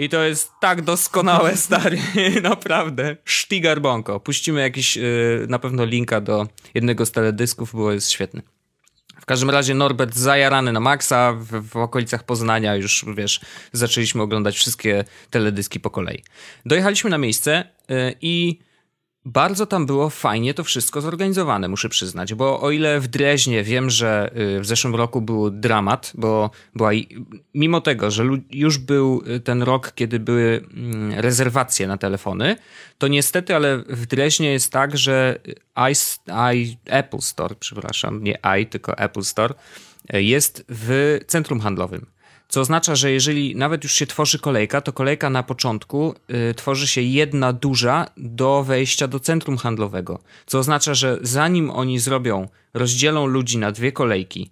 Speaker 2: I to jest tak doskonałe, stary, naprawdę. Sztigar Bonko. Puścimy jakiś yy, na pewno linka do jednego z teledysków, bo jest świetny. W każdym razie Norbert zajarany na maksa, w, w, okolicach Poznania już, wiesz, zaczęliśmy oglądać wszystkie teledyski po kolei. Dojechaliśmy na miejsce yy, i bardzo tam było fajnie to wszystko zorganizowane, muszę przyznać, bo o ile w Dreźnie wiem, że y, w zeszłym roku był dramat, bo była, mimo tego, że już był y, ten rok, kiedy były mm, rezerwacje na telefony, to niestety, ale w Dreźnie jest tak, że I, I, Apple Store, przepraszam, nie i, tylko Apple Store, y, jest w centrum handlowym. Co oznacza, że jeżeli nawet już się tworzy kolejka, to kolejka na początku y, tworzy się jedna duża do wejścia do centrum handlowego. Co oznacza, że zanim oni zrobią, rozdzielą ludzi na dwie kolejki,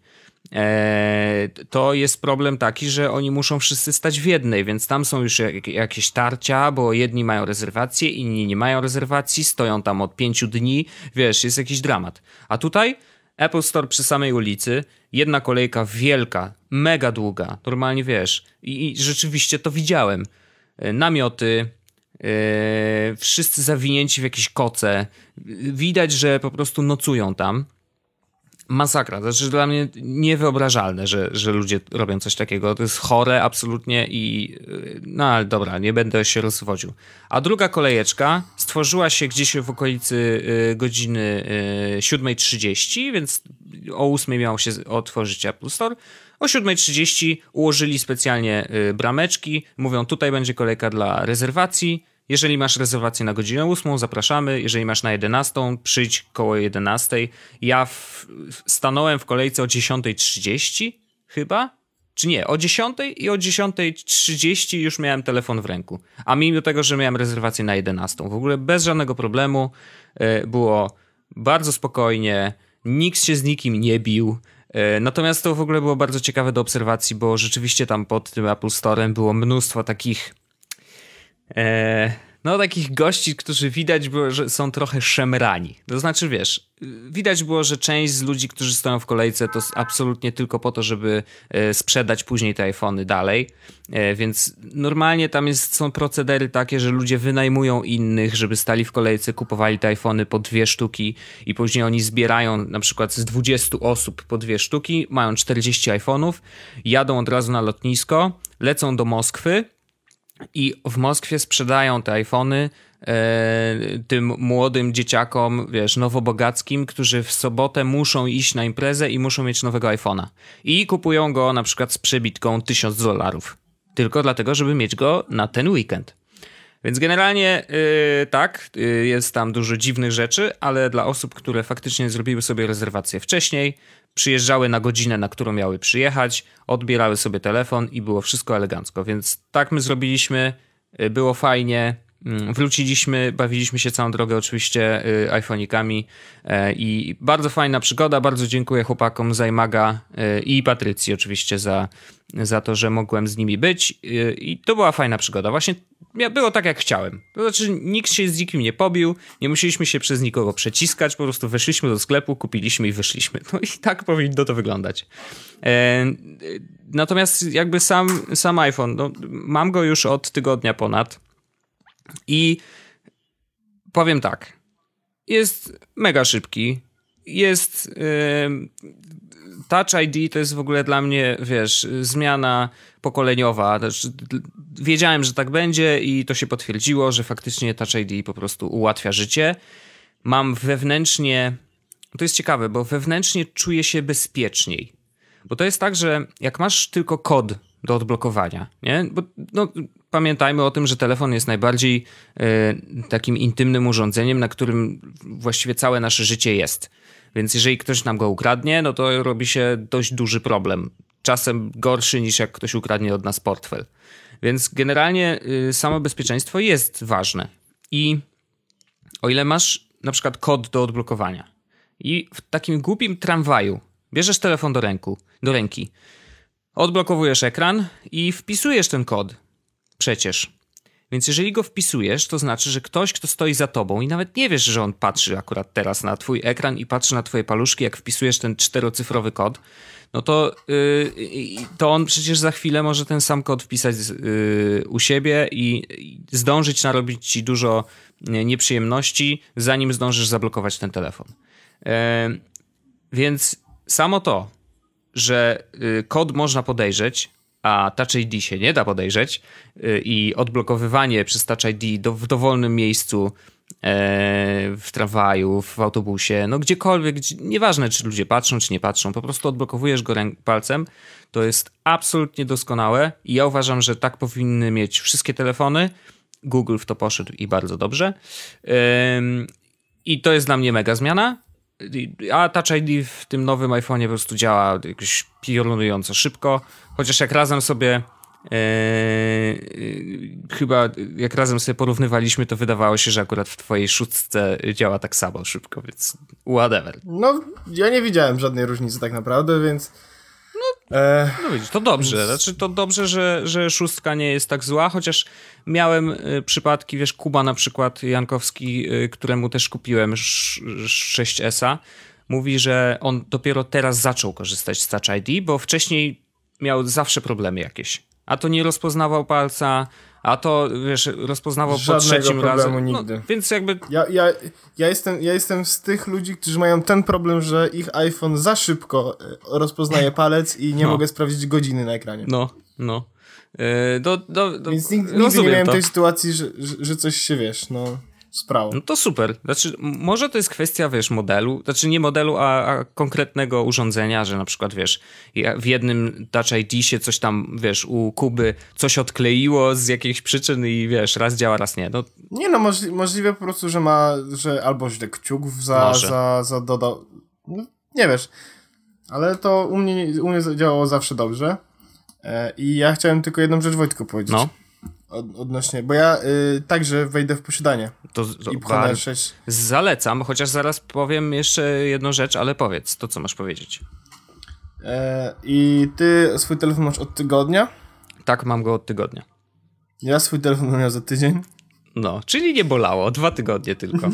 Speaker 2: e, to jest problem taki, że oni muszą wszyscy stać w jednej, więc tam są już jakieś tarcia, bo jedni mają rezerwacje, inni nie mają rezerwacji, stoją tam od pięciu dni, wiesz, jest jakiś dramat. A tutaj Apple Store przy samej ulicy, jedna kolejka wielka, mega długa, normalnie wiesz. I, i rzeczywiście to widziałem. E, namioty, yy, wszyscy zawinięci w jakieś koce. Widać, że po prostu nocują tam masakra. Znaczy dla mnie niewyobrażalne, że, że ludzie robią coś takiego. To jest chore absolutnie i no ale dobra, nie będę się rozwodził. A druga kolejeczka stworzyła się gdzieś w okolicy y, godziny 7.30, y, więc o 8.00 miało się otworzyć Apple Store. O 7.30 ułożyli specjalnie y, brameczki. Mówią, tutaj będzie kolejka dla rezerwacji jeżeli masz rezerwację na godzinę 8, zapraszamy. Jeżeli masz na 11, przyjdź koło 11. Ja w, stanąłem w kolejce o 10.30 chyba. Czy nie? O 10 i o 10.30 już miałem telefon w ręku. A mimo tego, że miałem rezerwację na 11. W ogóle bez żadnego problemu. E, było bardzo spokojnie. Nikt się z nikim nie bił. E, natomiast to w ogóle było bardzo ciekawe do obserwacji, bo rzeczywiście tam pod tym Apple Store'em było mnóstwo takich no takich gości, którzy widać było, że są trochę szemrani. To znaczy, wiesz, widać było, że część z ludzi, którzy stoją w kolejce, to absolutnie tylko po to, żeby e, sprzedać później te iPhony dalej. E, więc normalnie tam jest, są procedery takie, że ludzie wynajmują innych, żeby stali w kolejce, kupowali te iPhony po dwie sztuki i później oni zbierają na przykład z 20 osób po dwie sztuki, mają 40 iPhone'ów, jadą od razu na lotnisko, lecą do Moskwy, i w Moskwie sprzedają te iPhony e, tym młodym dzieciakom, wiesz, nowobogackim, którzy w sobotę muszą iść na imprezę i muszą mieć nowego iPhone'a. I kupują go na przykład z przebitką 1000 dolarów. Tylko dlatego, żeby mieć go na ten weekend. Więc generalnie yy, tak, yy, jest tam dużo dziwnych rzeczy, ale dla osób, które faktycznie zrobiły sobie rezerwację wcześniej, przyjeżdżały na godzinę, na którą miały przyjechać, odbierały sobie telefon i było wszystko elegancko. Więc tak my zrobiliśmy, y, było fajnie. Mm, wróciliśmy, bawiliśmy się całą drogę oczywiście y, iPhone'ikami y, i bardzo fajna przygoda. Bardzo dziękuję chłopakom z iMaga y, i Patrycji oczywiście za, za to, że mogłem z nimi być y, i to była fajna przygoda. Właśnie było tak, jak chciałem. To znaczy, nikt się z nikim nie pobił, nie musieliśmy się przez nikogo przeciskać, po prostu weszliśmy do sklepu, kupiliśmy i wyszliśmy. No i tak powinno to wyglądać. E, natomiast jakby sam, sam iPhone, no, mam go już od tygodnia ponad i powiem tak, jest mega szybki, jest... Touch ID to jest w ogóle dla mnie, wiesz, zmiana pokoleniowa. Wiedziałem, że tak będzie i to się potwierdziło, że faktycznie Touch ID po prostu ułatwia życie. Mam wewnętrznie, to jest ciekawe, bo wewnętrznie czuję się bezpieczniej. Bo to jest tak, że jak masz tylko kod do odblokowania, nie? Bo no, pamiętajmy o tym, że telefon jest najbardziej y, takim intymnym urządzeniem, na którym właściwie całe nasze życie jest. Więc jeżeli ktoś nam go ukradnie, no to robi się dość duży problem. Czasem gorszy niż jak ktoś ukradnie od nas portfel. Więc generalnie y, samo bezpieczeństwo jest ważne. I o ile masz na przykład kod do odblokowania i w takim głupim tramwaju bierzesz telefon do, ręku, do ręki, odblokowujesz ekran i wpisujesz ten kod. Przecież. Więc jeżeli go wpisujesz, to znaczy, że ktoś, kto stoi za tobą i nawet nie wiesz, że on patrzy akurat teraz na twój ekran i patrzy na twoje paluszki, jak wpisujesz ten czterocyfrowy kod, no to, yy, to on przecież za chwilę może ten sam kod wpisać yy, u siebie i, zdążyć narobić ci dużo nieprzyjemności, zanim zdążysz zablokować ten telefon. Yy, więc samo to, że y, kod można podejrzeć, a Touch ID się nie da podejrzeć y, i odblokowywanie przez Touch ID do, w dowolnym miejscu e, w tramwaju, w autobusie, no gdziekolwiek, gdzie, nieważne czy ludzie patrzą, czy nie patrzą, po prostu odblokowujesz go palcem, to jest absolutnie doskonałe i ja uważam, że tak powinny mieć wszystkie telefony. Google w to poszedł i bardzo dobrze. I to jest dla mnie mega zmiana. A Touch ID w tym nowym iPhone'ie po prostu działa jakoś piorunująco szybko, chociaż jak razem sobie Yy, chyba jak razem sobie porównywaliśmy, to wydawało się, że akurat w twojej szóstce działa tak samo szybko, więc whatever.
Speaker 1: No, ja nie widziałem żadnej różnicy tak naprawdę, więc
Speaker 2: E, no widzisz, to dobrze. Znaczy, to dobrze, że, że szóstka nie jest tak zła, chociaż miałem y, przypadki, wiesz, Kuba na przykład, Jankowski, y, któremu też kupiłem 6S-a, mówi, że on dopiero teraz zaczął korzystać z Touch ID, bo wcześniej miał zawsze problemy jakieś. A to nie rozpoznawał palca, a to, wiesz, rozpoznawał Żadnego po trzecim razem.
Speaker 1: No, nigdy.
Speaker 2: więc jakby...
Speaker 1: Ja, ja, ja, jestem, ja jestem z tych ludzi, którzy mają ten problem, że ich iPhone za szybko e, rozpoznaje palec i nie no. mogę sprawdzić godziny na ekranie.
Speaker 2: No, no. Yy, do, do, do,
Speaker 1: Więc nigdy, nigdy nie miałem to. tej sytuacji, że, że, że coś się, wiesz, no sprawą.
Speaker 2: No to super. Znaczy, może to jest kwestia, wiesz, modelu, znaczy nie modelu, a, a, konkretnego urządzenia, że na przykład, wiesz, w jednym Touch ID się coś tam, wiesz, u Kuby coś odkleiło z jakichś przyczyn i wiesz, raz działa, raz nie. No.
Speaker 1: Nie no, możli możliwe po prostu, że ma, że albo źle kciuk za, za, za dodał. No, nie wiesz. Ale to u mnie, u mnie działało zawsze dobrze. E, I ja chciałem tylko jedną rzecz Wojtku powiedzieć. No od, odnośnie, bo ja y, także wejdę w posiadanie.
Speaker 2: To, to i bar... 6. Zalecam, chociaż zaraz powiem jeszcze jedną rzecz, ale powiedz to, co masz powiedzieć.
Speaker 1: E, I ty swój telefon masz od tygodnia?
Speaker 2: Tak, mam go od tygodnia.
Speaker 1: Ja swój telefon miał za tydzień.
Speaker 2: No, czyli nie bolało, dwa tygodnie tylko.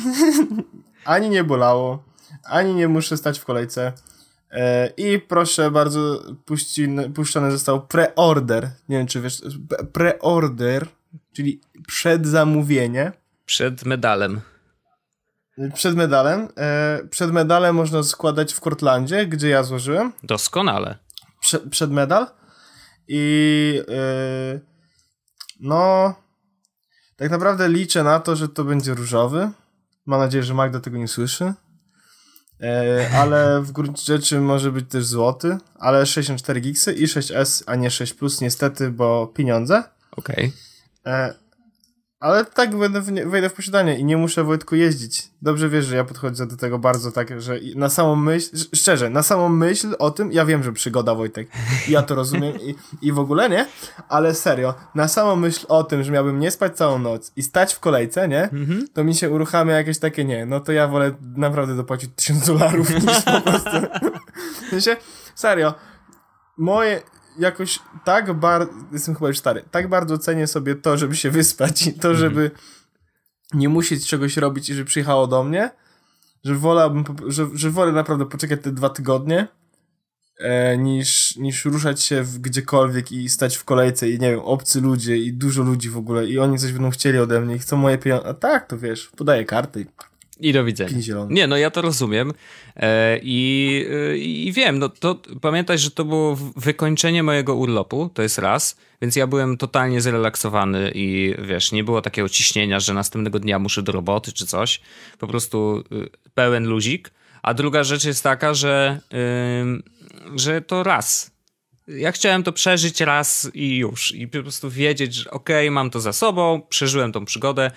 Speaker 1: ani nie bolało, ani nie muszę stać w kolejce. E, I proszę bardzo, puści, puszczony został preorder. Nie wiem, czy wiesz, preorder, czyli przedzamówienie.
Speaker 2: Przed medalem.
Speaker 1: Przed medalem. E, przed medalem można składać w Cortlandzie, gdzie ja złożyłem.
Speaker 2: Doskonale.
Speaker 1: Prze, przed medal. I e, no, tak naprawdę liczę na to, że to będzie różowy. Mam nadzieję, że Magda tego nie słyszy. E, ale w gruncie rzeczy może być też złoty, ale 64 gigsy i 6S, a nie 6 plus niestety, bo pieniądze.
Speaker 2: Okej.
Speaker 1: Okay. Ale tak będę w nie, wejdę w posiadanie i nie muszę Wojtku jeździć. Dobrze wiesz, że ja podchodzę do tego bardzo tak, że na samą myśl, szczerze, na samą myśl o tym, ja wiem, że przygoda Wojtek, ja to rozumiem i, i w ogóle nie, ale serio, na samą myśl o tym, że miałbym nie spać całą noc i stać w kolejce, nie, mhm. to mi się uruchamia jakieś takie, nie, no to ja wolę naprawdę dopłacić tysiąc dolarów niż po prostu. w sensie, serio, moje, jakoś tak bardzo, jestem chyba już stary, tak bardzo cenię sobie to, żeby się wyspać i to, mhm. żeby nie musieć czegoś robić i że przyjechało do mnie, że wolałbym, że, że wolę naprawdę poczekać te dwa tygodnie, e, niż, niż ruszać się w gdziekolwiek i stać w kolejce i nie wiem, obcy ludzie i dużo ludzi w ogóle i oni coś będą chcieli ode mnie i chcą moje pieniądze. A tak, to wiesz, podaję karty i
Speaker 2: i do widzenia. Nie, no ja to rozumiem e, i, e, i wiem, no to pamiętaj, że to było wykończenie mojego urlopu, to jest raz, więc ja byłem totalnie zrelaksowany i wiesz, nie było takiego ciśnienia, że następnego dnia muszę do roboty czy coś, po prostu y, pełen luzik. A druga rzecz jest taka, że, że to raz, ja chciałem to przeżyć raz i już. I po prostu wiedzieć, że okej, okay, mam to za sobą, przeżyłem tą przygodę.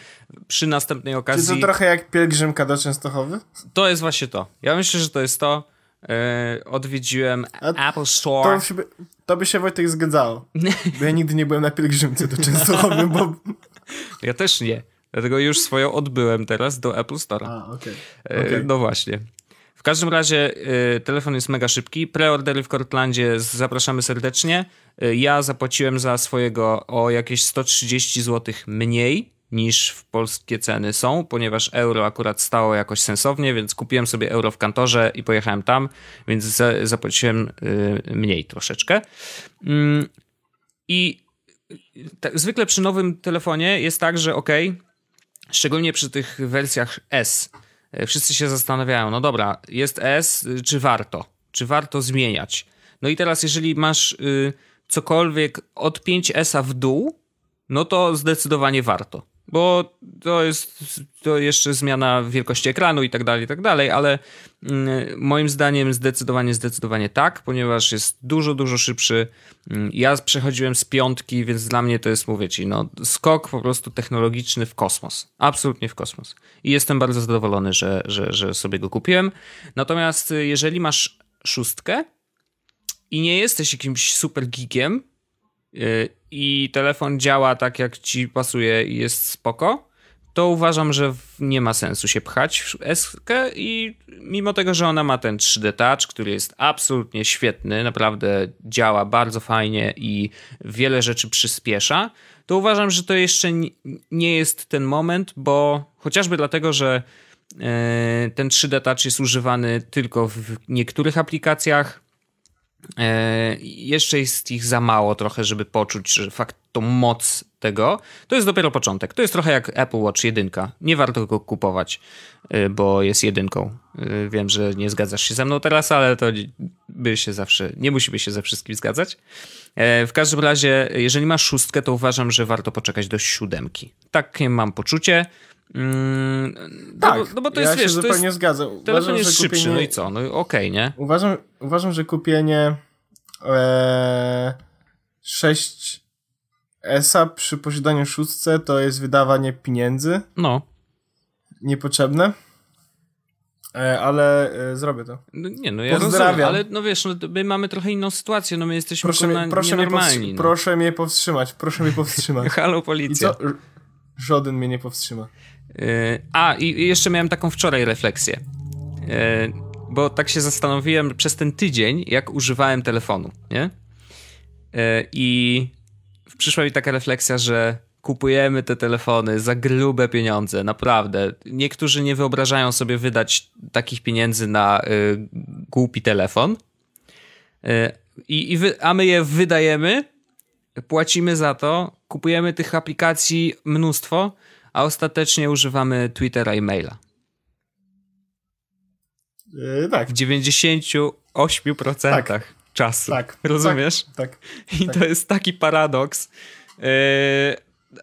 Speaker 2: Przy następnej okazji...
Speaker 1: Czy to trochę jak pielgrzymka do Częstochowy?
Speaker 2: To jest właśnie to. Ja myślę, że to jest to. Yy, odwiedziłem A Apple Store.
Speaker 1: To, by, to by się Wojtek zgadzało. Bo ja nigdy nie byłem na pielgrzymce do Częstochowy, bo...
Speaker 2: Ja też nie. Dlatego już swoją odbyłem teraz do Apple Store.
Speaker 1: A, okej. Okay.
Speaker 2: Okay. No właśnie. W każdym razie y, telefon jest mega szybki. Preordery w Cortlandzie zapraszamy serdecznie. Y, ja zapłaciłem za swojego o jakieś 130 zł mniej niż w polskie ceny są, ponieważ euro akurat stało jakoś sensownie, więc kupiłem sobie euro w kantorze i pojechałem tam, więc za, zapłaciłem y, mniej troszeczkę. Mm, I tak, zwykle przy nowym telefonie jest tak, że ok, szczególnie przy tych wersjach S, wszyscy się zastanawiają, no dobra, jest S, y, czy warto? Czy warto zmieniać? No i teraz, jeżeli masz y, cokolwiek od 5S w dół, no to zdecydowanie warto bo to jest to jeszcze zmiana wielkości ekranu i tak dalej, i tak dalej, ale mm, moim zdaniem zdecydowanie, zdecydowanie tak, ponieważ jest dużo, dużo szybszy. Mm, ja przechodziłem z piątki, więc dla mnie to jest, mówię ci, no, skok po prostu technologiczny w kosmos. Absolutnie w kosmos. I jestem bardzo zadowolony, że, że, że sobie go kupiłem. Natomiast y, jeżeli masz szóstkę i nie jesteś jakimś super geekiem, i telefon działa tak, jak ci pasuje i jest spoko, to uważam, że nie ma sensu się pchać w S i mimo tego, że ona ma ten 3D Touch, który jest absolutnie świetny, naprawdę działa bardzo fajnie i wiele rzeczy przyspiesza, to uważam, że to jeszcze nie jest ten moment, bo chociażby dlatego, że e, ten 3D Touch jest używany tylko w niektórych aplikacjach, jeszcze jest ich za mało trochę, żeby poczuć, że fakt tą moc tego, to jest dopiero początek. To jest trochę jak Apple Watch 1. Nie warto go kupować, e, bo jest jedynką. E, wiem, że nie zgadzasz się ze mną teraz, ale to by się zawsze, nie musimy się ze wszystkim zgadzać. W każdym razie, jeżeli masz szóstkę, to uważam, że warto poczekać do siódemki. Takie mam poczucie. Mm,
Speaker 1: tak, no bo, no bo to ja jest, się wiesz, zupełnie jest, zgadzam.
Speaker 2: Uważam, telefon jest szybszy, kupienie, no i co? No okej, okay, nie?
Speaker 1: Uważam, uważam, że kupienie e, 6 ESA przy posiadaniu szóstce to jest wydawanie pieniędzy.
Speaker 2: No.
Speaker 1: Niepotrzebne. E, ale e, zrobię to.
Speaker 2: No, nie, no ja rozumiem, ale no wiesz, no, my mamy trochę inną sytuację, no my jesteśmy proszę, mnie, proszę, mnie powstrzy-
Speaker 1: no. proszę mnie powstrzymać, proszę mnie powstrzymać.
Speaker 2: Halo, policja. I co?
Speaker 1: Żaden mnie nie powstrzyma.
Speaker 2: Yy, a, i jeszcze miałem taką wczoraj refleksję. Yy, bo tak się zastanowiłem przez ten tydzień, jak używałem telefonu, nie? Yy, I przyszła mi taka refleksja, że kupujemy te telefony za grube pieniądze, naprawdę. Niektórzy nie wyobrażają sobie wydać takich pieniędzy na głupi telefon. Y, i, wy, a my je wydajemy, płacimy za to, kupujemy tych aplikacji mnóstwo, a ostatecznie używamy Twittera i maila.
Speaker 1: Yy, tak.
Speaker 2: W 98% tak. czasu.
Speaker 1: Tak.
Speaker 2: Rozumiesz?
Speaker 1: Tak. tak
Speaker 2: I
Speaker 1: tak.
Speaker 2: to jest taki paradoks. Yy,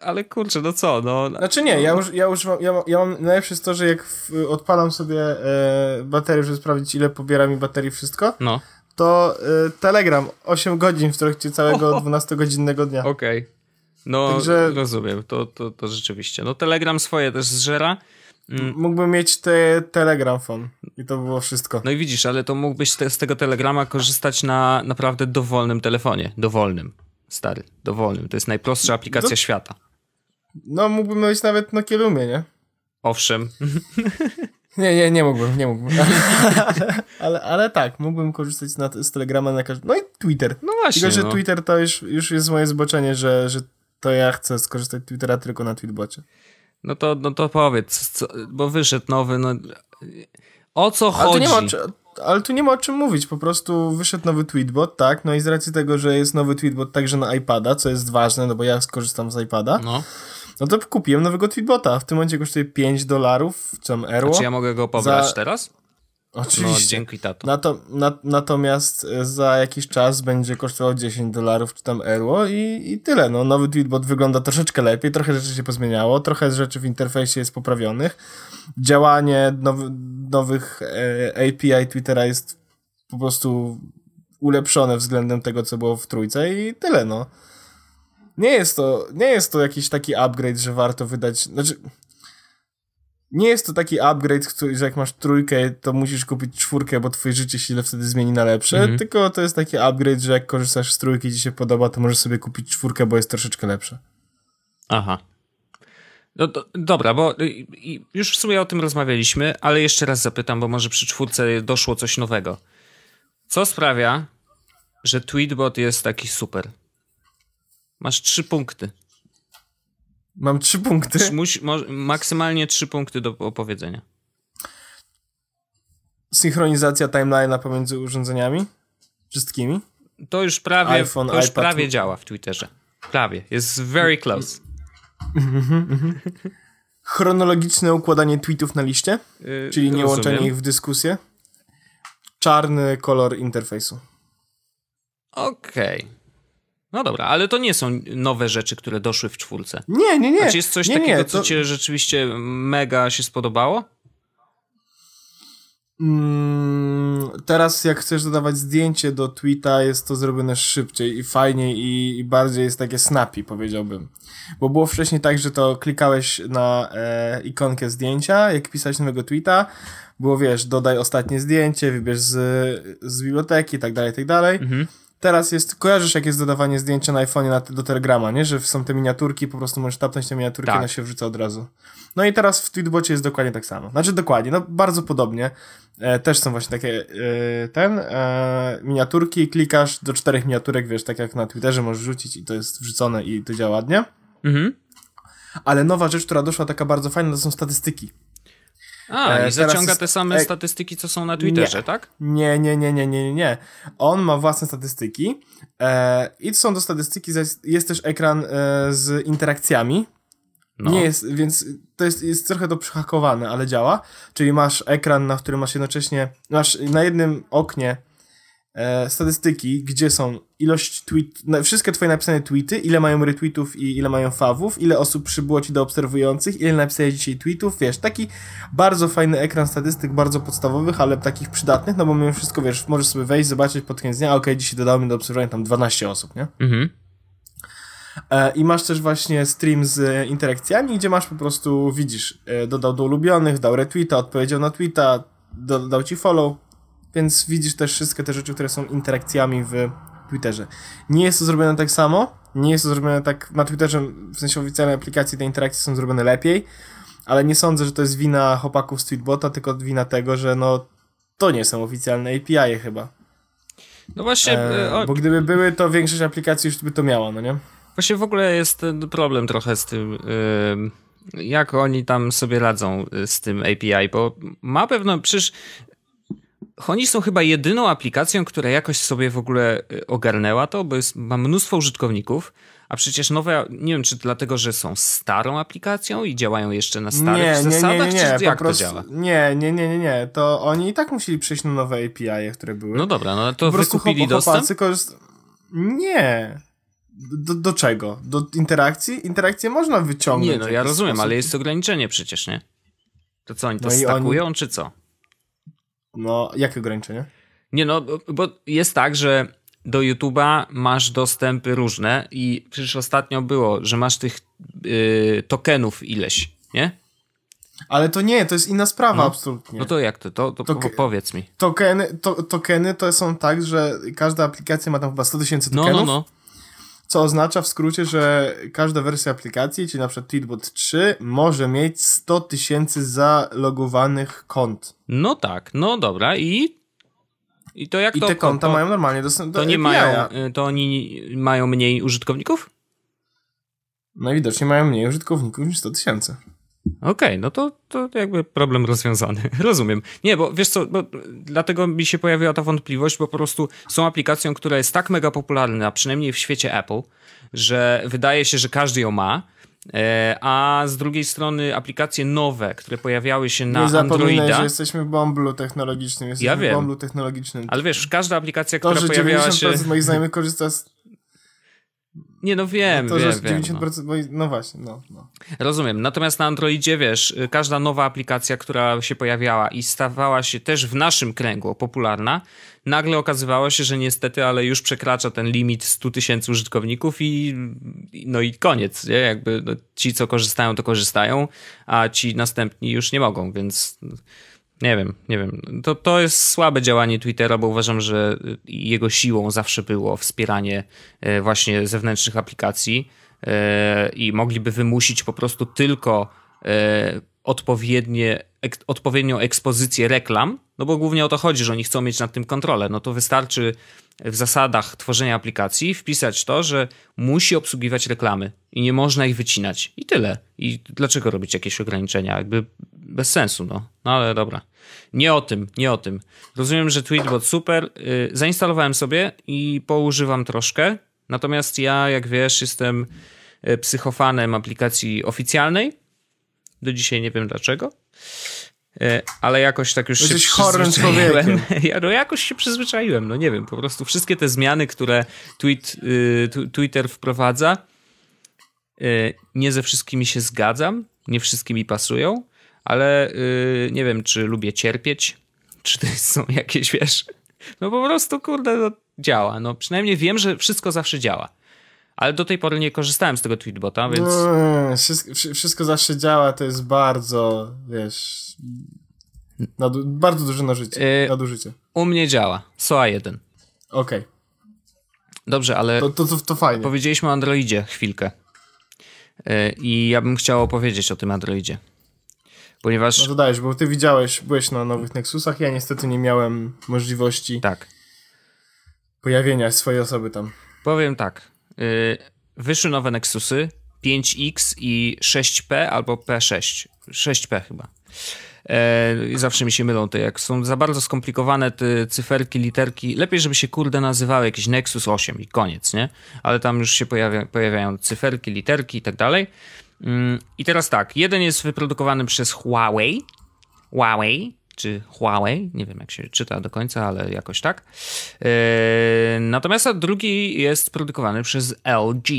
Speaker 2: ale kurczę, no co, no...
Speaker 1: Znaczy nie, ja, już, ja używam, ja, ja mam, najlepsze jest to, że jak w, odpalam sobie e, baterię, żeby sprawdzić ile pobiera mi baterii wszystko,
Speaker 2: no.
Speaker 1: to e, Telegram 8 godzin w trakcie całego 12-godzinnego dnia.
Speaker 2: Okej. Okay. No, Także... rozumiem, to, to, to rzeczywiście. No, Telegram swoje też zżera.
Speaker 1: Mm. Mógłbym mieć te Telegram phone i to było wszystko.
Speaker 2: No i widzisz, ale to mógłbyś te, z tego Telegrama korzystać na naprawdę dowolnym telefonie. Dowolnym, stary, dowolnym. To jest najprostsza aplikacja no, świata.
Speaker 1: No, mógłbym mieć nawet na Kielumie, nie?
Speaker 2: Owszem.
Speaker 1: Nie, nie, nie mógłbym, nie mógłbym. ale, ale, ale, tak, mógłbym korzystać na, z Telegrama na każdym. No i Twitter.
Speaker 2: No właśnie.
Speaker 1: Tylko, że
Speaker 2: no.
Speaker 1: Twitter to już, już jest moje zboczenie, że, że to ja chcę skorzystać z Twittera tylko na Tweetbocie.
Speaker 2: No to, no to powiedz, co, bo wyszedł nowy, no o co
Speaker 1: ale
Speaker 2: chodzi?
Speaker 1: Tu nie ma, ale tu nie ma o czym mówić, po prostu wyszedł nowy tweetbot, tak, no i z racji tego, że jest nowy tweetbot także na iPada, co jest ważne, no bo ja skorzystam z iPada,
Speaker 2: no,
Speaker 1: no to kupiłem nowego tweetbota, w tym momencie kosztuje 5 dolarów, co tam Erło.
Speaker 2: A czy ja mogę go pobrać
Speaker 1: za...
Speaker 2: teraz?
Speaker 1: Oczywiście.
Speaker 2: No, dzięki tato.
Speaker 1: Nato, na, natomiast e, za jakiś czas będzie kosztował 10 dolarów czy tam euro i, i tyle. No, nowy Tweetbot wygląda troszeczkę lepiej, trochę rzeczy się pozmieniało, trochę rzeczy w interfejsie jest poprawionych. Działanie nowy, nowych e, API Twittera jest po prostu ulepszone względem tego, co było w trójce i tyle, no. Nie jest to, nie jest to jakiś taki upgrade, że warto wydać, znaczy nie jest to taki upgrade, który, że jak masz trójkę, to musisz kupić czwórkę, bo twoje życie się wtedy zmieni na lepsze, mhm. tylko to jest taki upgrade, że jak korzystasz z trójki i ci się podoba, to możesz sobie kupić czwórkę, bo jest troszeczkę lepsza.
Speaker 2: Aha. No, do, dobra, bo już w sumie o tym rozmawialiśmy, ale jeszcze raz zapytam, bo może przy czwórce doszło coś nowego. Co sprawia, że Tweetbot jest taki super? Masz trzy punkty.
Speaker 1: Mam trzy punkty.
Speaker 2: Musi, maksymalnie trzy punkty do opowiedzenia.
Speaker 1: Synchronizacja timeline'a pomiędzy urządzeniami? Wszystkimi?
Speaker 2: To już prawie, iPhone, to już prawie działa w Twitterze. Prawie. Jest very close.
Speaker 1: Chronologiczne układanie tweetów na liście, yy, czyli nie łączenie ich w dyskusję. Czarny kolor interfejsu.
Speaker 2: Okej. Okay. No dobra, ale to nie są nowe rzeczy, które doszły w czwórce.
Speaker 1: Nie, nie, nie.
Speaker 2: Czy jest coś
Speaker 1: nie,
Speaker 2: takiego,
Speaker 1: nie,
Speaker 2: to... co ci rzeczywiście mega się spodobało?
Speaker 1: Mm, teraz jak chcesz dodawać zdjęcie do tweeta, jest to zrobione szybciej i fajniej i, i bardziej jest takie snappy, powiedziałbym. Bo było wcześniej tak, że to klikałeś na e, ikonkę zdjęcia, jak pisałeś nowego tweeta, było wiesz, dodaj ostatnie zdjęcie, wybierz z, z biblioteki i tak dalej, tak dalej. Mhm teraz jest, kojarzysz jak jest dodawanie zdjęcia na iPhone'ie do Telegrama, nie? Że są te miniaturki, po prostu możesz tapnąć te miniaturki, tak. ona się wrzuca od razu. No i teraz w Tweetbocie jest dokładnie tak samo. Znaczy dokładnie, no bardzo podobnie. E, też są właśnie takie e, ten, e, miniaturki, klikasz do czterech miniaturek, wiesz, tak jak na Twitterze możesz rzucić i to jest wrzucone i to działa ładnie. Mhm. Ale nowa rzecz, która doszła taka bardzo fajna, to są statystyki.
Speaker 2: A, e, i zaciąga jest, te same statystyki, co są na Twitterze,
Speaker 1: nie,
Speaker 2: tak?
Speaker 1: Nie, nie, nie, nie, nie, nie. On ma własne statystyki e, i są to statystyki, jest też ekran e, z interakcjami. No. Nie jest, więc to jest, jest trochę to przyhakowane, ale działa. Czyli masz ekran, na którym masz jednocześnie, masz na jednym oknie e, statystyki, gdzie są ilość tweet, wszystkie twoje napisane tweety, ile mają retweetów i ile mają fawów, ile osób przybyło ci do obserwujących, ile napisałeś dzisiaj tweetów, wiesz, taki bardzo fajny ekran statystyk, bardzo podstawowych, ale takich przydatnych, no bo mimo wszystko, wiesz, możesz sobie wejść, zobaczyć pod koniec dnia, okej, okay, dzisiaj dodało mi do obserwowania tam 12 osób, nie? Mhm. E, I masz też właśnie stream z interakcjami, gdzie masz po prostu, widzisz, e, dodał do ulubionych, dał retweeta, odpowiedział na tweeta, dodał ci follow, więc widzisz też wszystkie te rzeczy, które są interakcjami w Twitterze. Nie jest to zrobione tak samo, nie jest to zrobione tak na Twitterze, w sensie oficjalnej aplikacji te interakcje są zrobione lepiej, ale nie sądzę, że to jest wina chłopaków z Tweetbota, tylko wina tego, że no to nie są oficjalne API chyba.
Speaker 2: No właśnie. E,
Speaker 1: o... Bo gdyby były, to większość aplikacji już by to miała, no nie?
Speaker 2: Właśnie w ogóle jest problem trochę z tym, jak oni tam sobie radzą y, z tym API, bo ma pewno, przecież oni są chyba jedyną aplikacją, która jakoś sobie w ogóle y, ogarnęła to, bo jest, ma mnóstwo użytkowników, a przecież nowe, nie wiem czy dlatego, że są starą aplikacją i działają jeszcze na starych nie, zasadach, nie, nie, nie, czy jak prostu, to działa?
Speaker 1: Nie, nie, nie, nie, nie, to oni i tak musieli przejść na nowe API, które były.
Speaker 2: No dobra, no to po wykupili dostęp?
Speaker 1: Korzyst... Nie. Do, do czego? Do interakcji? Interakcję można wyciągnąć.
Speaker 2: Nie, no ja rozumiem, sposób. ale jest ograniczenie przecież, nie? To co, oni to no stakują, oni... czy co?
Speaker 1: No, jakie ograniczenie?
Speaker 2: Nie no, bo jest tak, że do YouTube'a masz dostępy różne i przecież ostatnio było, że masz tych yy, tokenów ileś, nie?
Speaker 1: Ale to nie, to jest inna sprawa, no, absolutnie.
Speaker 2: No to jak to? To, to Tok powiedz mi.
Speaker 1: Tokeny to, tokeny to są tak, że każda aplikacja ma tam chyba 100 tysięcy tokenów. No, no, no. Co oznacza w skrócie, że każda wersja aplikacji, czyli na przykład Tweetbot 3, może mieć 100 tysięcy zalogowanych kont.
Speaker 2: No tak, no dobra i i to jak
Speaker 1: I
Speaker 2: to,
Speaker 1: te konta to, mają normalnie dostęp do
Speaker 2: to nie mają, y, To oni mają mniej użytkowników?
Speaker 1: Najwidoczniej mają mniej użytkowników niż 100 tysięcy.
Speaker 2: Okej, okay, no to, to jakby problem rozwiązany. Rozumiem. Nie, bo wiesz co, bo dlatego mi się pojawiła ta wątpliwość, bo po prostu są aplikacją, która jest tak mega popularna, przynajmniej w świecie Apple, że wydaje się, że każdy ją ma, e, a z drugiej strony aplikacje nowe, które pojawiały się na Nie Androida.
Speaker 1: że jesteśmy w bąblu technologicznym. Jesteśmy
Speaker 2: ja wiem.
Speaker 1: w bąblu technologicznym.
Speaker 2: Ale wiesz, każda aplikacja, to, która pojawiała się...
Speaker 1: moich znajomych korzysta z
Speaker 2: Nie, no wiem,
Speaker 1: no to,
Speaker 2: wiem,
Speaker 1: że
Speaker 2: wiem.
Speaker 1: 90%, no. no właśnie, no, no.
Speaker 2: Rozumiem. Natomiast na Androidzie, wiesz, każda nowa aplikacja, która się pojawiała i stawała się też w naszym kręgu popularna, nagle okazywało się, że niestety, ale już przekracza ten limit 100 tysięcy użytkowników i no i koniec, nie? Jakby no, ci, co korzystają, to korzystają, a ci następni już nie mogą, więc nie wiem, nie wiem. To, to jest słabe działanie Twittera, bo uważam, że jego siłą zawsze było wspieranie e, właśnie zewnętrznych aplikacji e, i mogliby wymusić po prostu tylko e, odpowiednie, ek, odpowiednią ekspozycję reklam, no bo głównie o to chodzi, że oni chcą mieć nad tym kontrolę. No to wystarczy w zasadach tworzenia aplikacji wpisać to, że musi obsługiwać reklamy i nie można ich wycinać. I tyle. I dlaczego robić jakieś ograniczenia? Jakby bez sensu, no. No ale dobra. Nie o tym, nie o tym. Rozumiem, że Tweetbot super. Yy, zainstalowałem sobie i poużywam troszkę. Natomiast ja, jak wiesz, jestem y, psychofanem aplikacji oficjalnej. Do dzisiaj nie wiem dlaczego. Y, ale jakoś tak już
Speaker 1: Jesteś
Speaker 2: się przyzwyczaiłem. Ja, no jakoś się przyzwyczaiłem, no nie wiem, po prostu wszystkie te zmiany, które tweet, Twitter wprowadza, nie ze wszystkimi się zgadzam, nie wszystkimi pasują, ale yy, nie wiem, czy lubię cierpieć, czy to są jakieś, wiesz, no po prostu, kurde, no, działa. No przynajmniej wiem, że wszystko zawsze działa. Ale do tej pory nie korzystałem z tego tweetbota, więc...
Speaker 1: No, wszystko, wszystko zawsze działa, to jest bardzo, wiesz... Nadu- bardzo duże nażycie, yy, nadużycie.
Speaker 2: U mnie działa. SOA 1.
Speaker 1: Okej. Okay.
Speaker 2: Dobrze, ale...
Speaker 1: To, to, to, to fajnie.
Speaker 2: Powiedzieliśmy o Androidzie chwilkę. Yy, I ja bym chciał opowiedzieć o tym Androidzie. Ponieważ...
Speaker 1: No to dajesz, bo ty widziałeś, byłeś na nowych Nexusach, ja niestety nie miałem możliwości...
Speaker 2: Tak.
Speaker 1: Pojawienia swojej osoby tam.
Speaker 2: Powiem tak. Yy, wyszły nowe Nexusy 5X i 6P albo P6. 6P chyba. E, zawsze mi się mylą te, jak są za bardzo skomplikowane te cyferki, literki. Lepiej, żeby się kurde nazywały jakiś Nexus 8 i koniec, nie? Ale tam już się pojawia, pojawiają cyferki, literki i tak dalej. I teraz tak, jeden jest wyprodukowany przez Huawei. Huawei, czy Huawei, nie wiem jak się czyta do końca, ale jakoś tak. E, natomiast drugi jest produkowany przez LG.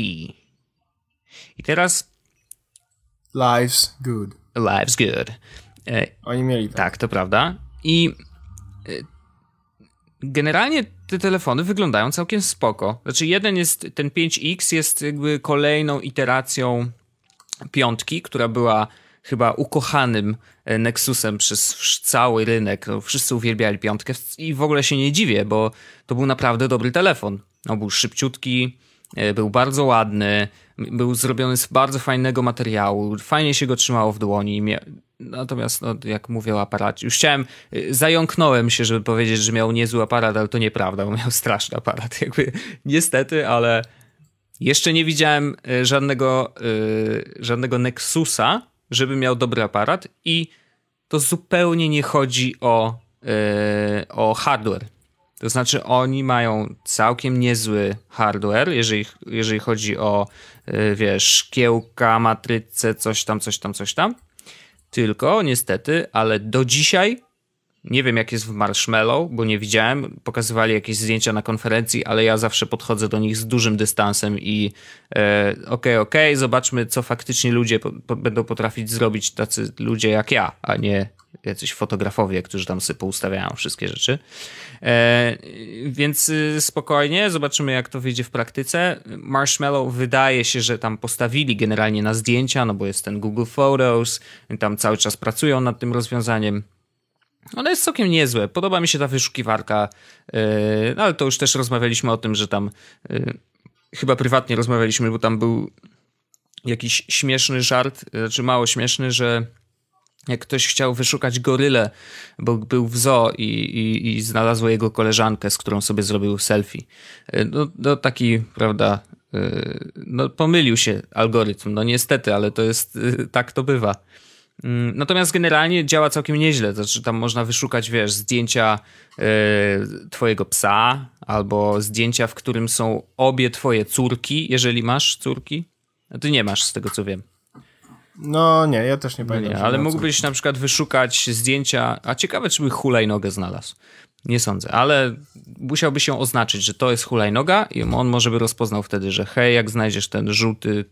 Speaker 2: I teraz.
Speaker 1: Life's good.
Speaker 2: Life's good.
Speaker 1: E, Oni mieli
Speaker 2: tak. Tak, to prawda. I e, generalnie te telefony wyglądają całkiem spoko. Znaczy jeden jest, ten 5X jest jakby kolejną iteracją piątki, która była chyba ukochanym e, Nexusem przez cały rynek. No, wszyscy uwielbiali piątkę i w ogóle się nie dziwię, bo to był naprawdę dobry telefon. No, był szybciutki, był bardzo ładny, był zrobiony z bardzo fajnego materiału, fajnie się go trzymało w dłoni. Natomiast, no, jak mówię o aparacie, już chciałem, y, zająknąłem się, żeby powiedzieć, że miał niezły aparat, ale to nieprawda, bo miał straszny aparat. Jakby, niestety, ale jeszcze nie widziałem y, żadnego, yy, żadnego Nexusa, żeby miał dobry aparat i to zupełnie nie chodzi o, yy, o hardware. To znaczy, oni mają całkiem niezły hardware, jeżeli, jeżeli chodzi o, wiesz, szkiełka, matrycę, coś tam, coś tam, coś tam tylko niestety, ale do dzisiaj nie wiem, jak jest w Marshmallow, bo nie widziałem. Pokazywali jakieś zdjęcia na konferencji, ale ja zawsze podchodzę do nich z dużym dystansem i e, okej, okay, okej, okay, zobaczmy, co faktycznie ludzie po, po, będą potrafić zrobić, tacy ludzie jak ja, a nie jacyś fotografowie, którzy tam sobie poustawiają wszystkie rzeczy. E, więc y, spokojnie, zobaczymy jak to wyjdzie w praktyce. Marshmallow wydaje się, że tam postawili generalnie na zdjęcia, no bo jest ten Google Photos, tam cały czas pracują nad tym rozwiązaniem. Ono jest całkiem niezłe. Podoba mi się ta wyszukiwarka, yy, ale to już też rozmawialiśmy o tym, że tam yy, chyba prywatnie rozmawialiśmy, bo tam był jakiś śmieszny żart, znaczy mało śmieszny, że jak ktoś chciał wyszukać gorylę, bo był w zoo i, i, i znalazło jego koleżankę, z którą sobie zrobił selfie. No, no taki, prawda, no pomylił się algorytm, no niestety, ale to jest, tak to bywa. Mm, natomiast generalnie działa całkiem nieźle. Znaczy, tam można wyszukać, wiesz, zdjęcia yy, twojego psa, albo zdjęcia, w którym są obie twoje córki, jeżeli masz córki. No ty nie masz, z tego co wiem.
Speaker 1: No nie, ja też nie pamiętam.
Speaker 2: No nie, ale mógłbyś córki. na przykład wyszukać zdjęcia, a ciekawe, czy by hulajnogę znalazł. Nie sądzę, ale musiałby się oznaczyć, że to jest hulajnoga i on może by rozpoznał wtedy, że hej, jak znajdziesz ten żółty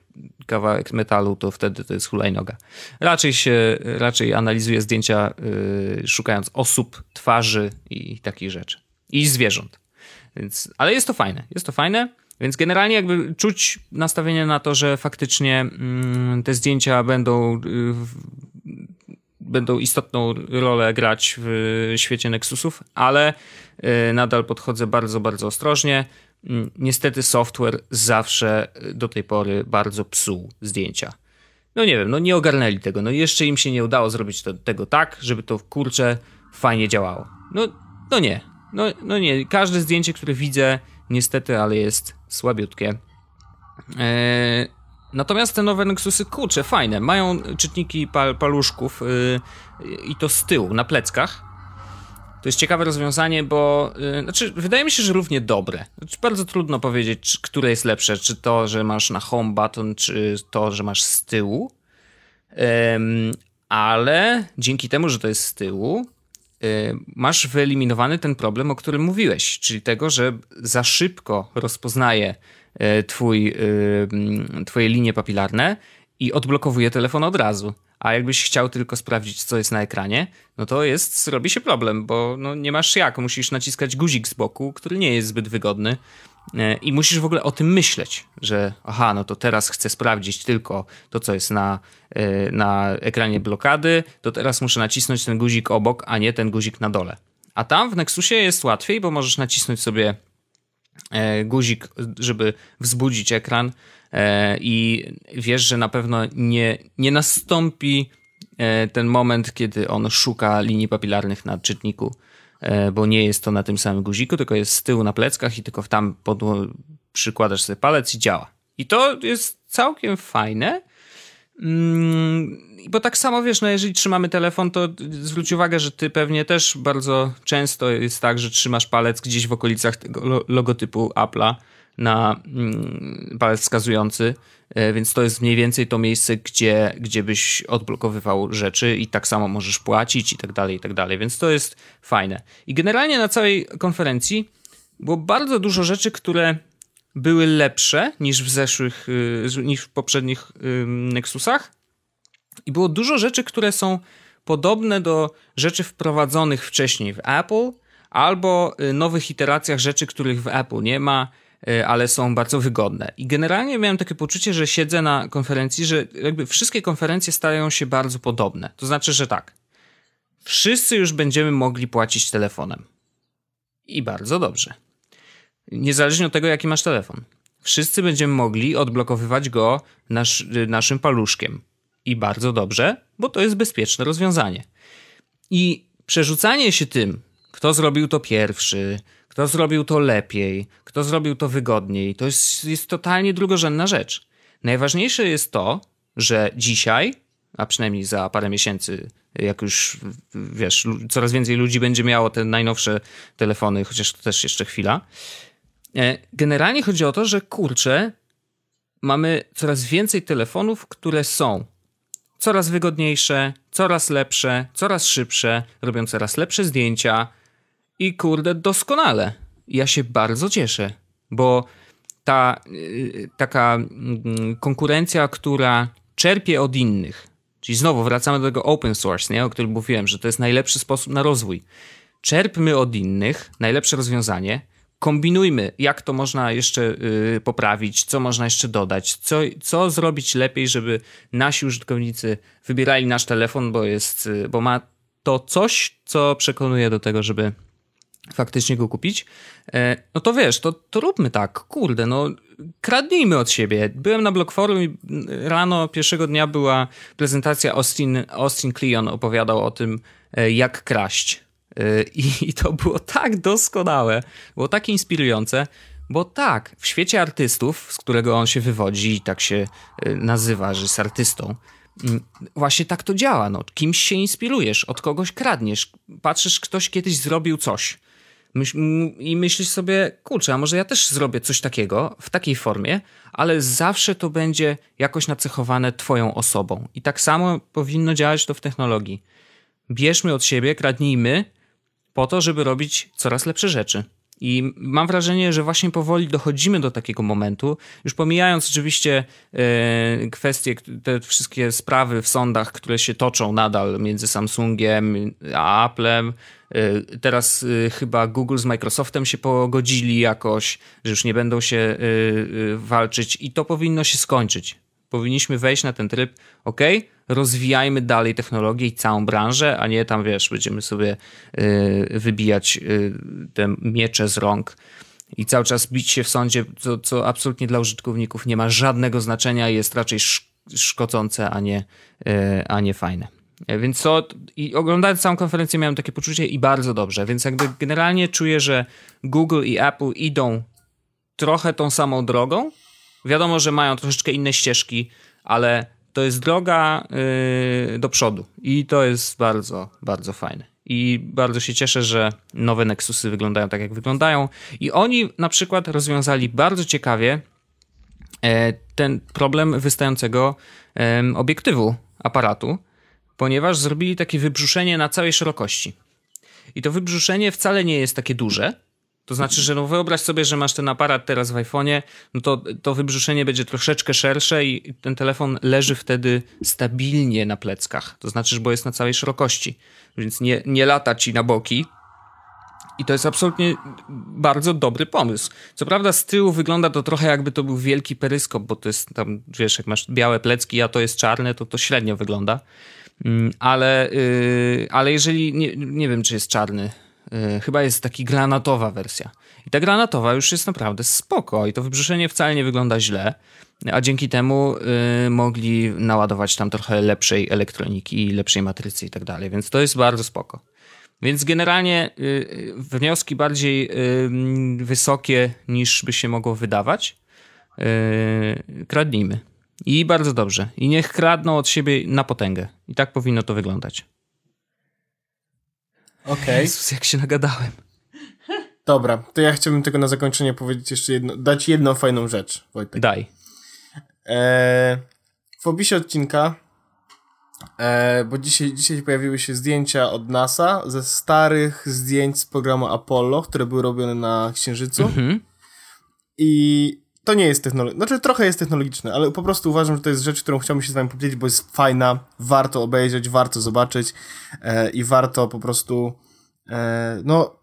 Speaker 2: kawałek metalu, to wtedy to jest hulajnoga. Raczej się, raczej analizuje zdjęcia yy, szukając osób, twarzy i takich rzeczy. I zwierząt. Więc, ale jest to fajne, jest to fajne. Więc generalnie jakby czuć nastawienie na to, że faktycznie mm, te zdjęcia będą, y, będą istotną rolę grać w świecie Nexusów, ale y, nadal podchodzę bardzo, bardzo ostrożnie. Mm, niestety software zawsze do tej pory bardzo psuł zdjęcia. No nie wiem, no nie ogarnęli tego. No jeszcze im się nie udało zrobić to, tego tak, żeby to kurczę fajnie działało. No, no nie, no, no nie. Każde zdjęcie, które widzę, niestety, ale jest słabiutkie. Eee, natomiast te nowe Nexusy, kurcze, fajne. Mają czytniki pal paluszków yy, i to z tyłu, na pleckach. To jest ciekawe rozwiązanie, bo yy, znaczy, wydaje mi się, że równie dobre. Znaczy, bardzo trudno powiedzieć, czy, które jest lepsze. Czy to, że masz na home button, czy to, że masz z tyłu. Yy, ale dzięki temu, że to jest z tyłu, Y, masz wyeliminowany ten problem, o którym mówiłeś, czyli tego, że za szybko rozpoznaje twój, y, mm, twoje linie papilarne i odblokowuje telefon od razu. A jakbyś chciał tylko sprawdzić, co jest na ekranie, no to jest, robi się problem, bo no nie masz jak, musisz naciskać guzik z boku, który nie jest zbyt wygodny. E, I musisz w ogóle o tym myśleć, że aha, no to teraz chcę sprawdzić tylko to, co jest na, e, na ekranie blokady, to teraz muszę nacisnąć ten guzik obok, a nie ten guzik na dole. A tam w Nexusie jest łatwiej, bo możesz nacisnąć sobie e, guzik, żeby wzbudzić ekran i wiesz, że na pewno nie, nie nastąpi ten moment, kiedy on szuka linii papilarnych na czytniku E, bo nie jest to na tym samym guziku, tylko jest z tyłu na pleckach i tylko tam podło- przykładasz sobie palec i działa. I to jest całkiem fajne. Mm, bo tak samo wiesz, no jeżeli trzymamy telefon, to zwróć uwagę, że ty pewnie też bardzo często jest tak, że trzymasz palec gdzieś w okolicach tego logotypu Apple'a na mm, palec wskazujący, e, więc to jest mniej więcej to miejsce, gdzie, gdzie byś odblokowywał rzeczy i tak samo możesz płacić i tak dalej, i tak dalej, więc to jest fajne. I generalnie na całej konferencji było bardzo dużo rzeczy, które były lepsze niż w zeszłych, y, niż w poprzednich Nexusach i było dużo rzeczy, które są podobne do rzeczy wprowadzonych wcześniej w Apple albo y, nowych iteracjach rzeczy, których w Apple nie ma, Y, ale są bardzo wygodne. I generalnie miałem takie poczucie, że siedzę na konferencji, że jakby wszystkie konferencje stają się bardzo podobne. To znaczy, że tak, wszyscy już będziemy mogli płacić telefonem. I bardzo dobrze. Niezależnie od tego, jaki masz telefon. Wszyscy będziemy mogli odblokowywać go nasz, y, naszym paluszkiem. I bardzo dobrze, bo to jest bezpieczne rozwiązanie. I przerzucanie się tym, kto zrobił to pierwszy, kto zrobił to lepiej, kto zrobił to wygodniej, to jest, jest totalnie drugorzędna rzecz. Najważniejsze jest to, że dzisiaj, a przynajmniej za parę miesięcy, jak już wiesz, coraz więcej ludzi będzie miało te najnowsze telefony, chociaż to też jeszcze chwila. E, generalnie chodzi o to, że kurczę, mamy coraz więcej telefonów, które są coraz wygodniejsze, coraz lepsze, coraz szybsze, robią coraz lepsze zdjęcia, i kurde, doskonale. Ja się bardzo cieszę, bo ta yy, taka yy, konkurencja, która czerpie od innych, czyli znowu wracamy do tego open source, nie? o którym mówiłem, że to jest najlepszy sposób na rozwój. Czerpmy od innych najlepsze rozwiązanie, kombinujmy, jak to można jeszcze yy, poprawić, co można jeszcze dodać, co, co zrobić lepiej, żeby nasi użytkownicy wybierali nasz telefon, bo jest, y, bo ma to coś, co przekonuje do tego, żeby faktycznie go kupić, e, no to wiesz, to, to róbmy tak, kurde, no kradnijmy od siebie. Byłem na Blog Forum i rano pierwszego dnia była prezentacja Austin, Austin Kleon opowiadał o tym, e, jak kraść. E, I, I to było tak doskonałe, było tak inspirujące, bo tak, w świecie artystów, z którego on się wywodzi i tak się nazywa, że jest artystą, mm, właśnie tak to działa. No. Kimś się inspirujesz, od kogoś kradniesz, patrzysz, ktoś kiedyś zrobił coś I myślisz sobie, kurczę, a może ja też zrobię coś takiego w takiej formie, ale zawsze to będzie jakoś nacechowane Twoją osobą. I tak samo powinno działać to w technologii. Bierzmy od siebie, kradnijmy, po to, żeby robić coraz lepsze rzeczy. I mam wrażenie, że właśnie powoli dochodzimy do takiego momentu, już pomijając oczywiście e, kwestie, te wszystkie sprawy w sądach, które się toczą nadal między Samsungiem a Applem. E, teraz e, chyba Google z Microsoftem się pogodzili jakoś, że już nie będą się walczyć i to powinno się skończyć. Powinniśmy wejść na ten tryb, ok, rozwijajmy dalej technologię i całą branżę, a nie tam, wiesz, będziemy sobie y, wybijać y, te miecze z rąk i cały czas bić się w sądzie, co, co absolutnie dla użytkowników nie ma żadnego znaczenia jest raczej sz szkodzące, a nie, y, a nie fajne. Więc to, i oglądając całą konferencję miałem takie poczucie i bardzo dobrze, więc jakby generalnie czuję, że Google i Apple idą trochę tą samą drogą. Wiadomo, że mają troszeczkę inne ścieżki, ale to jest droga yy, do przodu i to jest bardzo, bardzo fajne. I bardzo się cieszę, że nowe Nexusy wyglądają tak, jak wyglądają. I oni na przykład rozwiązali bardzo ciekawie e, ten problem wystającego obiektywu aparatu, ponieważ zrobili takie wybrzuszenie na całej szerokości. I to wybrzuszenie wcale nie jest takie duże, to znaczy, że no wyobraź sobie, że masz ten aparat teraz w iPhone'ie, no to to wybrzuszenie będzie troszeczkę szersze i ten telefon leży wtedy stabilnie na pleckach. To znaczy, bo jest na całej szerokości, więc nie, nie lata ci na boki. I to jest absolutnie bardzo dobry pomysł. Co prawda z tyłu wygląda to trochę jakby to był wielki peryskop, bo to jest tam, wiesz, jak masz białe plecki, a to jest czarne, to to średnio wygląda. Mm, ale, yy, ale jeżeli, nie, nie wiem czy jest czarny, chyba jest taki granatowa wersja. I ta granatowa już jest naprawdę spoko i to wybrzuszenie wcale nie wygląda źle, a dzięki temu y, mogli naładować tam trochę lepszej elektroniki, lepszej matrycy i tak dalej, więc to jest bardzo spoko. Więc generalnie y, wnioski bardziej wysokie niż by się mogło wydawać. Kradnijmy. I bardzo dobrze. I niech kradną od siebie na potęgę. I tak powinno to wyglądać.
Speaker 1: Okej. Okay.
Speaker 2: Jezus, jak się nagadałem.
Speaker 1: Dobra, to ja chciałbym tylko na zakończenie powiedzieć jeszcze jedno, dać jedną fajną rzecz, Wojtek.
Speaker 2: Daj.
Speaker 1: E, w opisie odcinka, e, bo dzisiaj, dzisiaj pojawiły się zdjęcia od NASA ze starych zdjęć z programu Apollo, które były robione na Księżycu. Mhm. I to nie jest technologiczne, znaczy trochę jest technologiczne, ale po prostu uważam, że to jest rzecz, którą chciałbym się z wami podzielić, bo jest fajna, warto obejrzeć, warto zobaczyć e, i warto po prostu e, no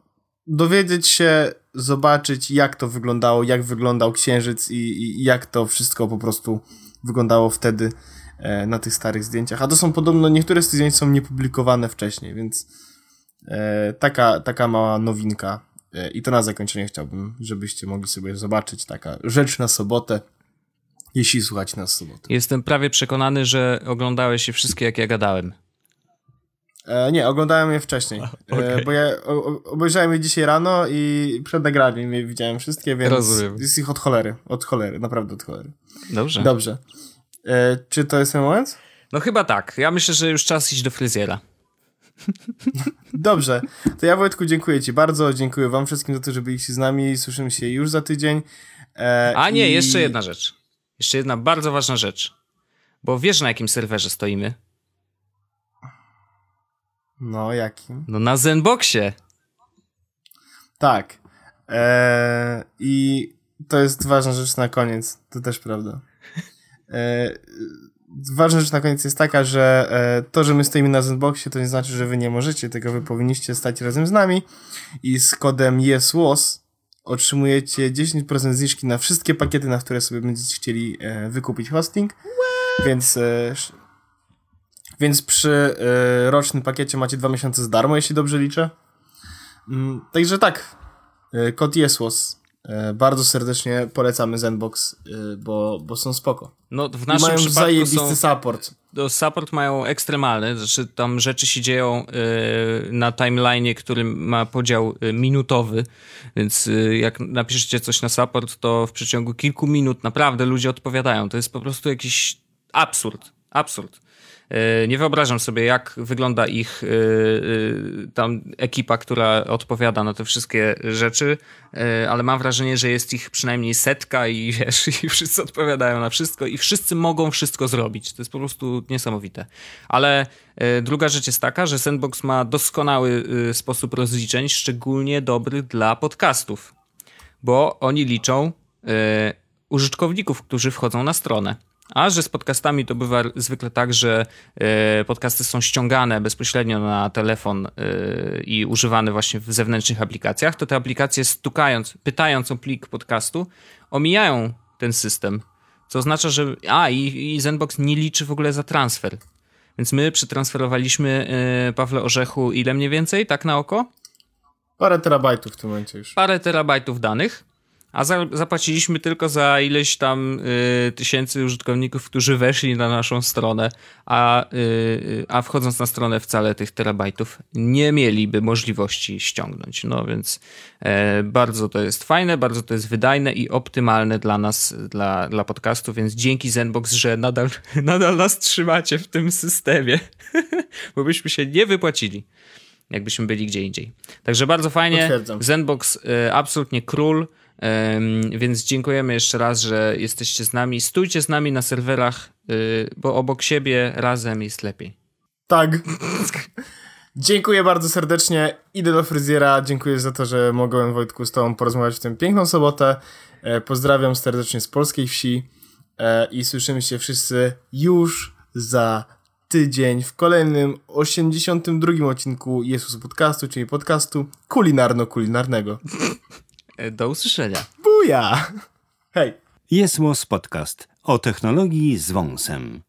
Speaker 1: dowiedzieć się, zobaczyć jak to wyglądało, jak wyglądał Księżyc i, i jak to wszystko po prostu wyglądało wtedy e, na tych starych zdjęciach. A to są podobno, niektóre z tych zdjęć są niepublikowane wcześniej, więc e, taka, taka mała nowinka I to na zakończenie chciałbym, żebyście mogli sobie zobaczyć taka rzecz na sobotę, jeśli słuchać nas w sobotę.
Speaker 2: Jestem prawie przekonany, że oglądałeś je wszystkie, jak ja gadałem.
Speaker 1: E, nie, oglądałem je wcześniej, okay. e, bo ja o, obejrzałem je dzisiaj rano i przed nagraniem je widziałem wszystkie, więc Rozumiem. jest ich od cholery, od cholery, naprawdę od cholery.
Speaker 2: Dobrze.
Speaker 1: Dobrze. E, czy to jest ten moment?
Speaker 2: No chyba tak. Ja myślę, że już czas iść do fryzjera.
Speaker 1: Dobrze, to ja Wojtku dziękuję Ci bardzo, dziękuję Wam wszystkim za to, że byliście z nami, słyszymy się już za tydzień.
Speaker 2: E, A nie, i... jeszcze jedna rzecz. Jeszcze jedna bardzo ważna rzecz. Bo wiesz na jakim serwerze stoimy?
Speaker 1: No, jakim?
Speaker 2: No na Zenboxie.
Speaker 1: Tak. E, I to jest ważna rzecz na koniec, to też prawda. E, ważna rzecz na koniec jest taka, że e, to, że my stoimy na Zenboxie, to nie znaczy, że wy nie możecie, tylko wy powinniście stać razem z nami i z kodem YesWOS otrzymujecie 10% zniżki na wszystkie pakiety, na które sobie będziecie chcieli e, wykupić hosting. Więc e, więc przy rocznym pakiecie macie dwa miesiące z darmo, jeśli dobrze liczę. Mm, także tak, kod YesWOS bardzo serdecznie polecamy Zenbox, e, bo, bo są spoko.
Speaker 2: No, w naszym I
Speaker 1: mają
Speaker 2: przypadku
Speaker 1: zajebisty są, support.
Speaker 2: Do support mają ekstremalny, znaczy tam rzeczy się dzieją y, na timeline, który ma podział minutowy, więc y, jak napiszecie coś na support, to w przeciągu kilku minut naprawdę ludzie odpowiadają. To jest po prostu jakiś absurd. Absurd. E, nie wyobrażam sobie, jak wygląda ich e, e, tam ekipa, która odpowiada na te wszystkie rzeczy, ale mam wrażenie, że jest ich przynajmniej setka i wiesz, i wszyscy odpowiadają na wszystko i wszyscy mogą wszystko zrobić. To jest po prostu niesamowite. Ale druga rzecz jest taka, że Sandbox ma doskonały sposób rozliczeń, szczególnie dobry dla podcastów, bo oni liczą użytkowników, którzy wchodzą na stronę. A że z podcastami to bywa zwykle tak, że e, podcasty są ściągane bezpośrednio na telefon e, i używane właśnie w zewnętrznych aplikacjach, to te aplikacje stukając, pytając o plik podcastu, omijają ten system. Co oznacza, że. A, i, i Zenbox nie liczy w ogóle za transfer. Więc my przetransferowaliśmy yy, Pawle Orzechu ile mniej więcej, tak na oko?
Speaker 1: Parę terabajtów w tym momencie już.
Speaker 2: Parę terabajtów danych a za, zapłaciliśmy tylko za ileś tam y, tysięcy użytkowników, którzy weszli na naszą stronę, a, y, a wchodząc na stronę wcale tych terabajtów nie mieliby możliwości ściągnąć. No więc e, bardzo to jest fajne, bardzo to jest wydajne i optymalne dla nas, dla, dla podcastu, więc dzięki Zenbox, że nadal, nadal nas trzymacie w tym systemie, bo byśmy się nie wypłacili jakbyśmy byli gdzie indziej. Także bardzo fajnie. Zenbox y, absolutnie król. Więc dziękujemy jeszcze raz, że jesteście z nami. Stójcie z nami na serwerach, y, bo obok siebie razem jest lepiej.
Speaker 1: Tak. Dziękuję bardzo serdecznie. Idę do fryzjera. Dziękuję za to, że mogłem Wojtku z Tobą porozmawiać w tę piękną sobotę. E, pozdrawiam serdecznie z polskiej wsi e, i słyszymy się wszyscy już za tydzień w kolejnym 82 odcinku Jezus Podcastu, czyli podcastu kulinarno-kulinarnego.
Speaker 2: E, do usłyszenia.
Speaker 1: Buja! Hej!
Speaker 3: Jest Podcast o technologii z wąsem.